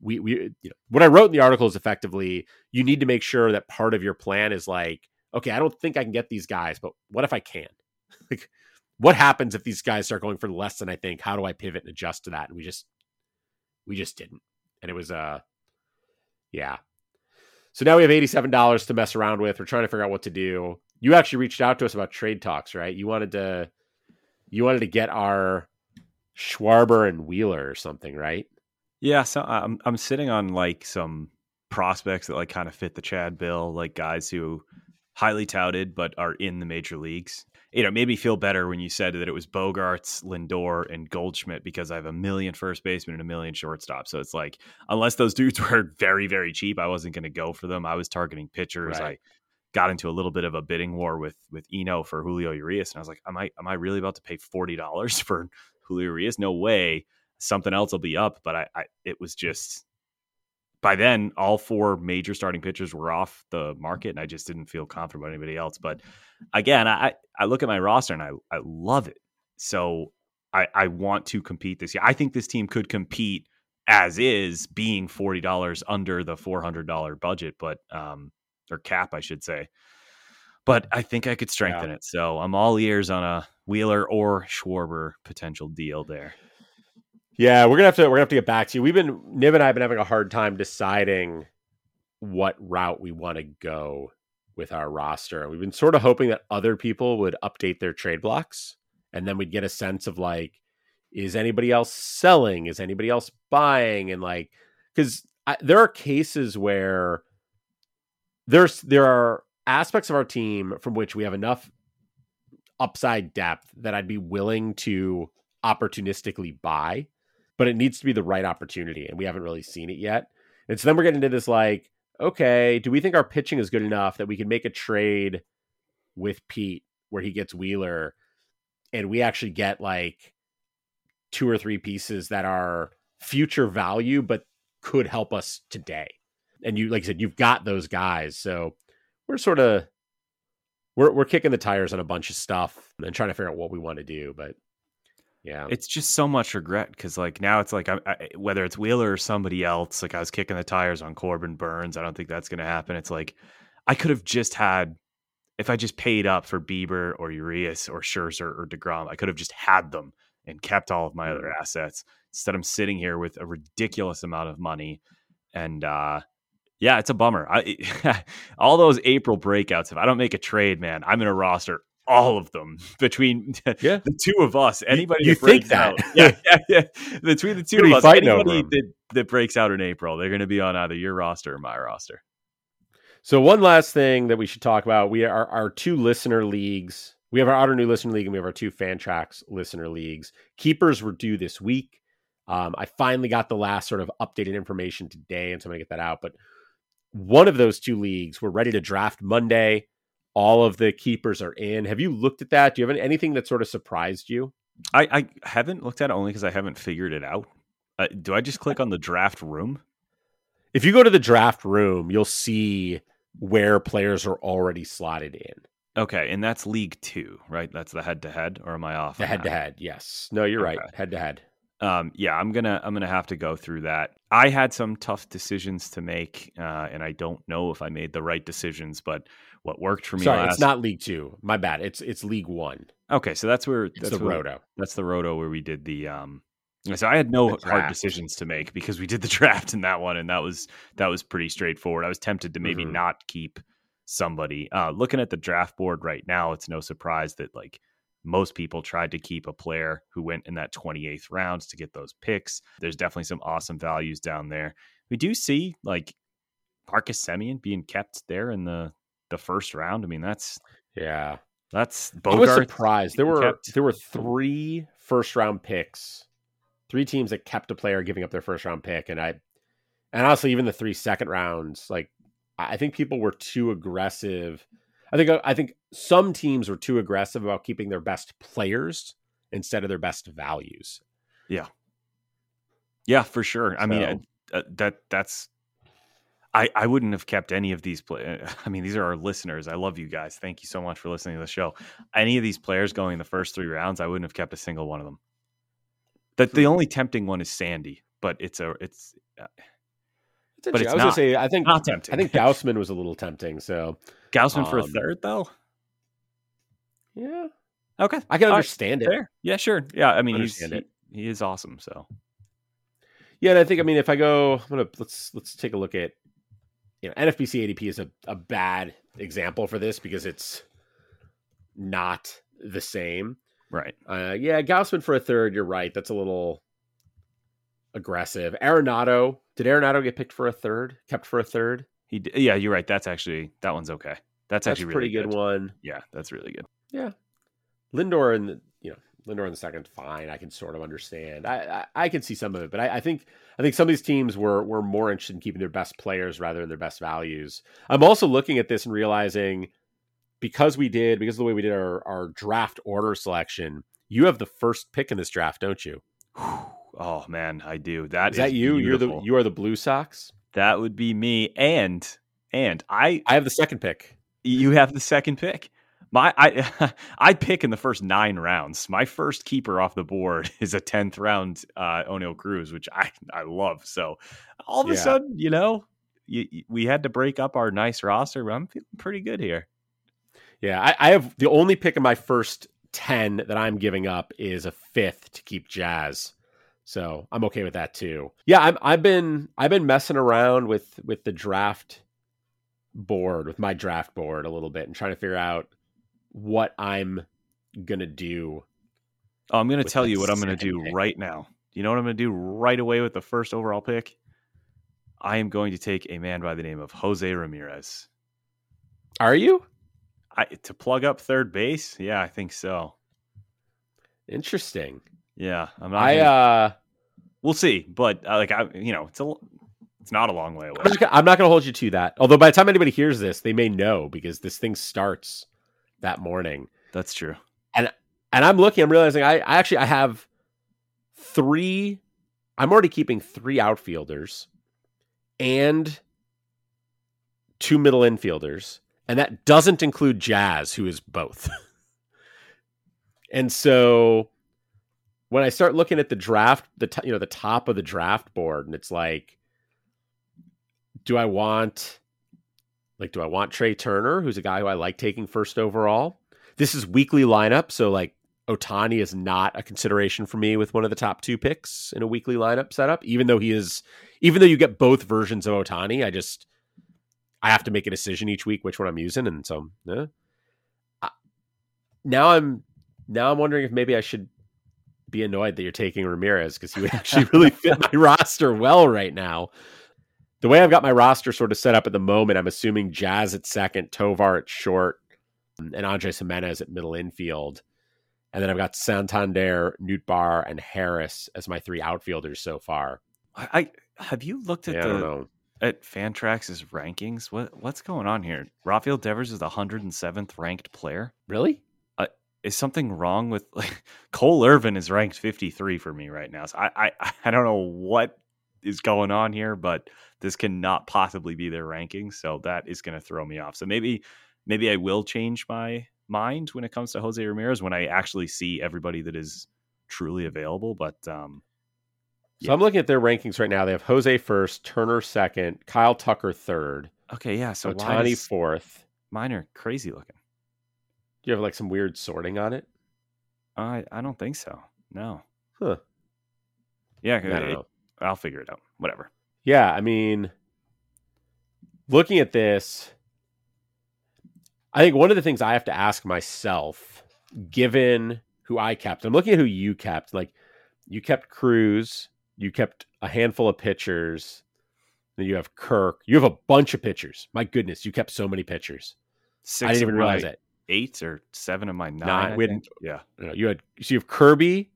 we we you know, what I wrote in the article is effectively you need to make sure that part of your plan is like, okay, I don't think I can get these guys, but what if I can? like what happens if these guys start going for less than I think? How do I pivot and adjust to that? And we just we just didn't. And it was uh yeah. So now we have $87 to mess around with. We're trying to figure out what to do. You actually reached out to us about trade talks, right? You wanted to you wanted to get our Schwarber and Wheeler or something, right? Yeah, so I'm I'm sitting on like some prospects that like kind of fit the Chad bill, like guys who highly touted but are in the major leagues you know, made me feel better when you said that it was Bogaerts, Lindor, and Goldschmidt because I have a million first basemen and a million shortstops. So it's like, unless those dudes were very, very cheap, I wasn't going to go for them. I was targeting pitchers. Right. I got into a little bit of a bidding war with with Eno for Julio Urias, and I was like, am I am I really about to pay forty dollars for Julio Urias? No way. Something else will be up, but I, I it was mm. just by then all four major starting pitchers were off the market and I just didn't feel confident about anybody else. But again, I, I look at my roster and I, I love it. So I, I want to compete this year. I think this team could compete as is being $40 under the $400 budget, but, um, or cap, I should say. But I think I could strengthen yeah. it. So I'm all ears on a Wheeler or Schwarber potential deal there. Yeah, we're gonna have to we're gonna have to get back to you. We've been Niv and I have been having a hard time deciding what route we want to go with our roster. We've been sort of hoping that other people would update their trade blocks, and then we'd get a sense of like, is anybody else selling? Is anybody else buying? And like, because there are cases where there's there are aspects of our team from which we have enough upside depth that I'd be willing to opportunistically buy but it needs to be the right opportunity, and we haven't really seen it yet. And so then we're getting into this like, okay, do we think our pitching is good enough that we can make a trade with Pete where he gets Wheeler and we actually get like two or three pieces that are future value but could help us today. And you like I said, you've got those guys. So we're sort of we're we're kicking the tires on a bunch of stuff and trying to figure out what we want to do. But yeah, it's just so much regret because like now it's like I, I, whether it's Wheeler or somebody else. Like I was kicking the tires on Corbin Burnes. I don't think that's going to happen. It's like I could have just had if I just paid up for Bieber or Urias or Scherzer or Degrom. I could have just had them and kept all of my other assets. Instead, I'm sitting here with a ridiculous amount of money, and uh, yeah, it's a bummer. I, all those April breakouts. If I don't make a trade, man, I'm in a roster all of them between yeah. the two of us. Anybody you, you that think that? Out, yeah, yeah, yeah, Between the two of us, anybody that, that breaks out in April, they're going to be on either your roster or my roster. So one last thing that we should talk about: we are our two listener leagues. We have our Ottoneu listener league, and we have our two Fantrax listener leagues. Keepers were due this week. Um, I finally got the last sort of updated information today, and so I'm going to get that out. But one of those two leagues, we're ready to draft Monday all of the keepers are in. Have you looked at that? Do you have anything that sort of surprised you? I, I haven't looked at it only because I haven't figured it out. Uh, do I just click on the draft room? If you go to the draft room, you'll see where players are already slotted in. Okay, and that's League Two, right? That's the head to head, or am I off? The head to head, yes. No, you're okay. right. Head to head. Um, yeah, I'm gonna I'm gonna have to go through that. I had some tough decisions to make, uh, and I don't know if I made the right decisions, but what worked for me. Sorry, last... it's not League Two. My bad. It's it's League One. Okay, so that's where it's that's the where, roto. That's the roto where we did the. um So I had no hard decisions to make because we did the draft in that one, and that was that was pretty straightforward. I was tempted to maybe mm-hmm. not keep somebody. Uh, looking at the draft board right now, it's no surprise that like most people tried to keep a player who went in that 28th rounds to get those picks. There's definitely some awesome values down there. We do see like Marcus Semien being kept there in the the first round. I mean, that's yeah, that's Bogart. I was surprised. There were kept. there were three first round picks, three teams that kept a player giving up their first round pick, and I, and honestly, even the three second rounds, like I think people were too aggressive. I think I think some teams were too aggressive about keeping their best players instead of their best values. Yeah, yeah, for sure. I mean, uh, that that's. I, I wouldn't have kept any of these play. I mean, these are our listeners. I love you guys. Thank you so much for listening to the show. Any of these players going the first three rounds, I wouldn't have kept a single one of them. That the only tempting one is Sandy, but it's a it's uh, It's But it's I was not. gonna say I think not tempting. I think Gausman was a little tempting. So Gausman for a um, third though. yeah, Okay, I can right, understand it. fair. Yeah, sure. Yeah, I mean, he's he, he is awesome. So Yeah, and I think I mean if I go, I'm gonna let's let's take a look at you know NFBC ADP is a, a bad example for this because it's not the same. right. Uh, yeah, Gausman for a third. You're right. That's a little aggressive. Arenado did Arenado get picked for a third? Kept for a third? He d- yeah, you're right. That's actually that one's okay. That's, That's actually really pretty good, one. Yeah, that's really good. Yeah, Lindor and you know Lindor in the second, fine. I can sort of understand. I I, I can see some of it, but I, I think I think some of these teams were were more interested in keeping their best players rather than their best values. I'm also looking at this and realizing because we did because of the way we did our our draft order selection, you have the first pick in this draft, don't you? Oh man, I do. That Is that you? You're the you are the Blue Sox. That would be me. And and I I have the second pick. you have the second pick. My I I pick in the first nine rounds. My first keeper off the board is a tenth round uh Oneil Cruz, which I I love. So all of a Yeah. sudden, you know, you, you- we had to break up our nice roster, but I'm feeling pretty good here. Yeah, I, I have the only pick in my first ten that I'm giving up is a fifth to keep Jazz. So I'm okay with that too. Yeah, I'm I've been I've been messing around with with the draft board, with my draft board a little bit and trying to figure out what I'm gonna do. Oh, I'm going to tell you what I'm going to do pick. right now. You know what I'm going to do right away with the first overall pick? I am going to take a man by the name of Jose Ramirez. Are you? I, to plug up third base? Yeah, I think so. Interesting. Yeah, I'm not. I gonna- uh we'll see, but uh, like I, you know, it's a, it's not a long way away. I'm gonna, I'm not gonna hold you to that. Although by the time anybody hears this, they may know because this thing starts that morning. That's true. and and I'm looking, I'm realizing I, I actually I have three. I'm already keeping three outfielders and two middle infielders, and that doesn't include Jazz, who is both. and so when I start looking at the draft, the t- you know the top of the draft board, and it's like, do I want like do I want Trey Turner, who's a guy who I like taking first overall? This is weekly lineup, so like Ohtani is not a consideration for me with one of the top two picks in a weekly lineup setup. Even though he is, even though you get both versions of Ohtani, I just I have to make a decision each week which one I'm using, and so. I- now I'm now I'm wondering if maybe I should be annoyed that you're taking Ramirez because he would actually really fit my roster well right now. The way I've got my roster sort of set up at the moment, I'm assuming Jazz at second, Tovar at short, and Andres Gimenez at middle infield. And then I've got Santander, Nootbaar, and Harris as my three outfielders so far. I, have you looked at Yeah, the at Fantrax's rankings? What what's going on here? Rafael Devers is the 107th ranked player. Really? Uh, is something wrong with like Cole Irvin is ranked 53 for me right now? So I I, I don't know what is going on here, but this cannot possibly be their rankings. So that is going to throw me off. So maybe maybe I will change my mind when it comes to Jose Ramirez when I actually see everybody that is truly available. But um, So I'm looking at their rankings right now. They have Jose first, Turner second, Kyle Tucker third, okay, yeah. So Ohtani fourth. mine are crazy looking. Do you have like some weird sorting on it? I I don't think so. No. Huh. Yeah, I don't it- know. I'll figure it out. Whatever. Yeah, I mean, looking at this, I think one of the things I have to ask myself, given who I kept, I'm looking at who you kept. Like, you kept Cruz, you kept a handful of pitchers, then you have Kirk. You have a bunch of pitchers. My goodness, you kept so many pitchers. Six I didn't even realize it. Eight or seven of my nine. Nine. We had- Yeah. You, know, you had so you have Kirby,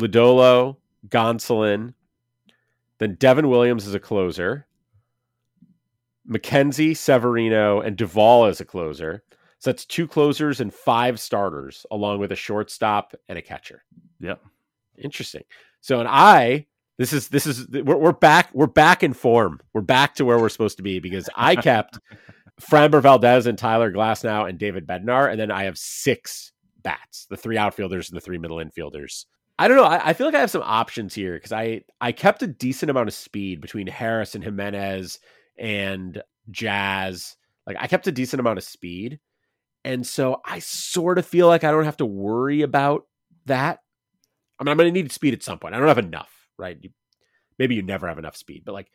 Lodolo, Gonsolin, then Devin Williams is a closer, Mackenzie, Severino, and Doval as a closer. So that's two closers and five starters, along with a shortstop and a catcher. Yep. Interesting. So, and I, this is this is we're, we're back we're back in form. We're back to where we're supposed to be because I kept Framber Valdez and Tyler Glasnow and David Bednar, and then I have six bats, the three outfielders and the three middle infielders. I don't know. I, I feel like I have some options here because I I kept a decent amount of speed between Harris and Gimenez and Jazz. Like I kept a decent amount of speed. And so I sort of feel like I don't have to worry about that. I mean, I'm going to need speed at some point. I don't have enough, right? You, maybe you never have enough speed, but like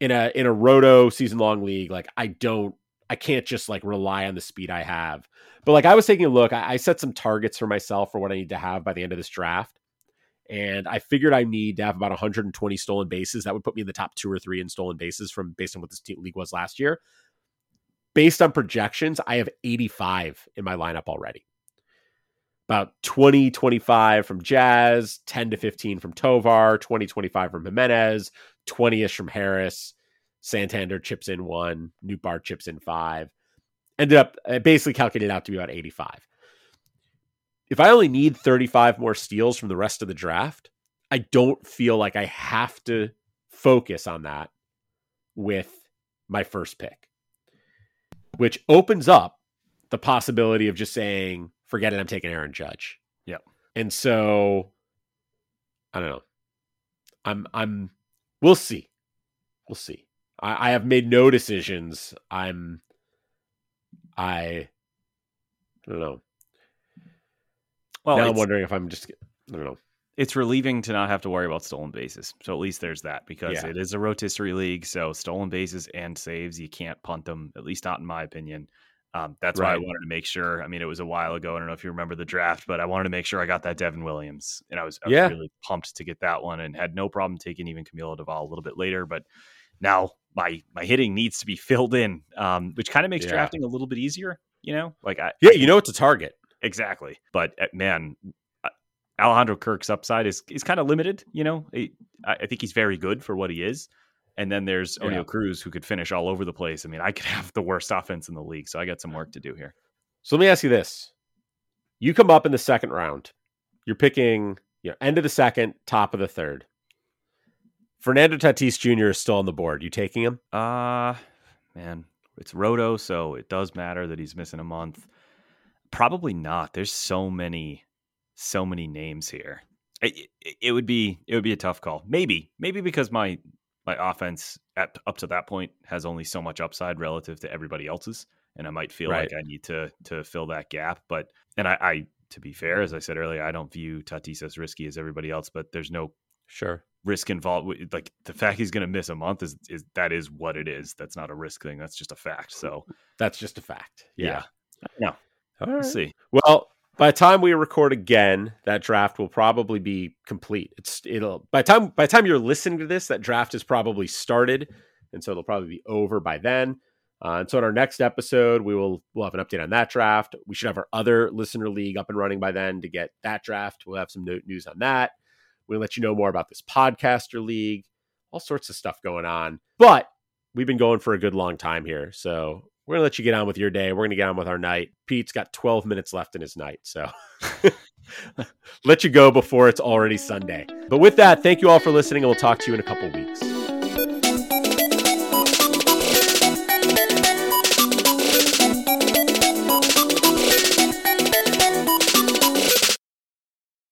in a in a roto season long league, like I don't I can't just like rely on the speed I have. But like I was taking a look, I, I set some targets for myself for what I need to have by the end of this draft. And I figured I need to have about 120 stolen bases. That would put me in the top two or three in stolen bases from based on what this league was last year. Based on projections, I have 85 in my lineup already. About 20, 25 from Jazz, 10 to 15 from Tovar, 20, 25 from Gimenez, 20 ish from Harris. Santander chips in one, Nootbaar chips in five. Ended up uh, basically calculated out to be about 85. If I only need 35 more steals from the rest of the draft, I don't feel like I have to focus on that with my first pick, which opens up the possibility of just saying, forget it, I'm taking Aaron Judge. Yep. And so I don't know. I'm I'm we'll see. We'll see. I, I have made no decisions. I'm I I don't know. Well, now I'm wondering if I'm just I don't know. It's relieving to not have to worry about stolen bases. So at least there's that because yeah. it is a rotisserie league. So stolen bases and saves, you can't punt them, at least not in my opinion. Um, that's right. why I wanted to make sure. I mean, it was a while ago. I don't know if you remember the draft, but I wanted to make sure I got that Devin Williams, and I was, I was yeah. really pumped to get that one, and had no problem taking even Camilo Doval a little bit later. But now my my hitting needs to be filled in, um, which kind of makes yeah. drafting a little bit easier. You know, like I, yeah, you know it's a target exactly. But uh, man, uh, Alejandro Kirk's upside is is kind of limited. You know, I, I think he's very good for what he is. And then there's yeah. Oneil Cruz who could finish all over the place. I mean, I could have the worst offense in the league, so I got some work to do here. So let me ask you this: You come up in the second round, you're picking you know, end of the second, top of the third. Fernando Tatis Jr. is still on the board. You taking him? Uh man, it's Roto, so it does matter that he's missing a month. Probably not. There's so many, so many names here. It, it, it, would be it would be a tough call. Maybe maybe because my my offense at up to that point has only so much upside relative to everybody else's, and I might feel right. like I need to to fill that gap. But and I, I to be fair, as I said earlier, I don't view Tatis as risky as everybody else, but there's no sure risk involved. Like the fact he's going to miss a month is is that is what it is. That's not a risk thing. That's just a fact. So that's just a fact. Yeah. yeah. No. All right. We'll see. Well, by the time we record again, that draft will probably be complete. It's it'll by time by the time you're listening to this, that draft is probably started, and so it'll probably be over by then. Uh, and so in our next episode, we will we'll have an update on that draft. We should have our other listener league up and running by then to get that draft. We'll have some news on that. We'll let you know more about this podcaster league, all sorts of stuff going on. But we've been going for a good long time here, so we're gonna let you get on with your day. We're gonna get on with our night. Pete's got 12 minutes left in his night, so let you go before it's already Sunday. But with that, thank you all for listening, and we'll talk to you in a couple weeks.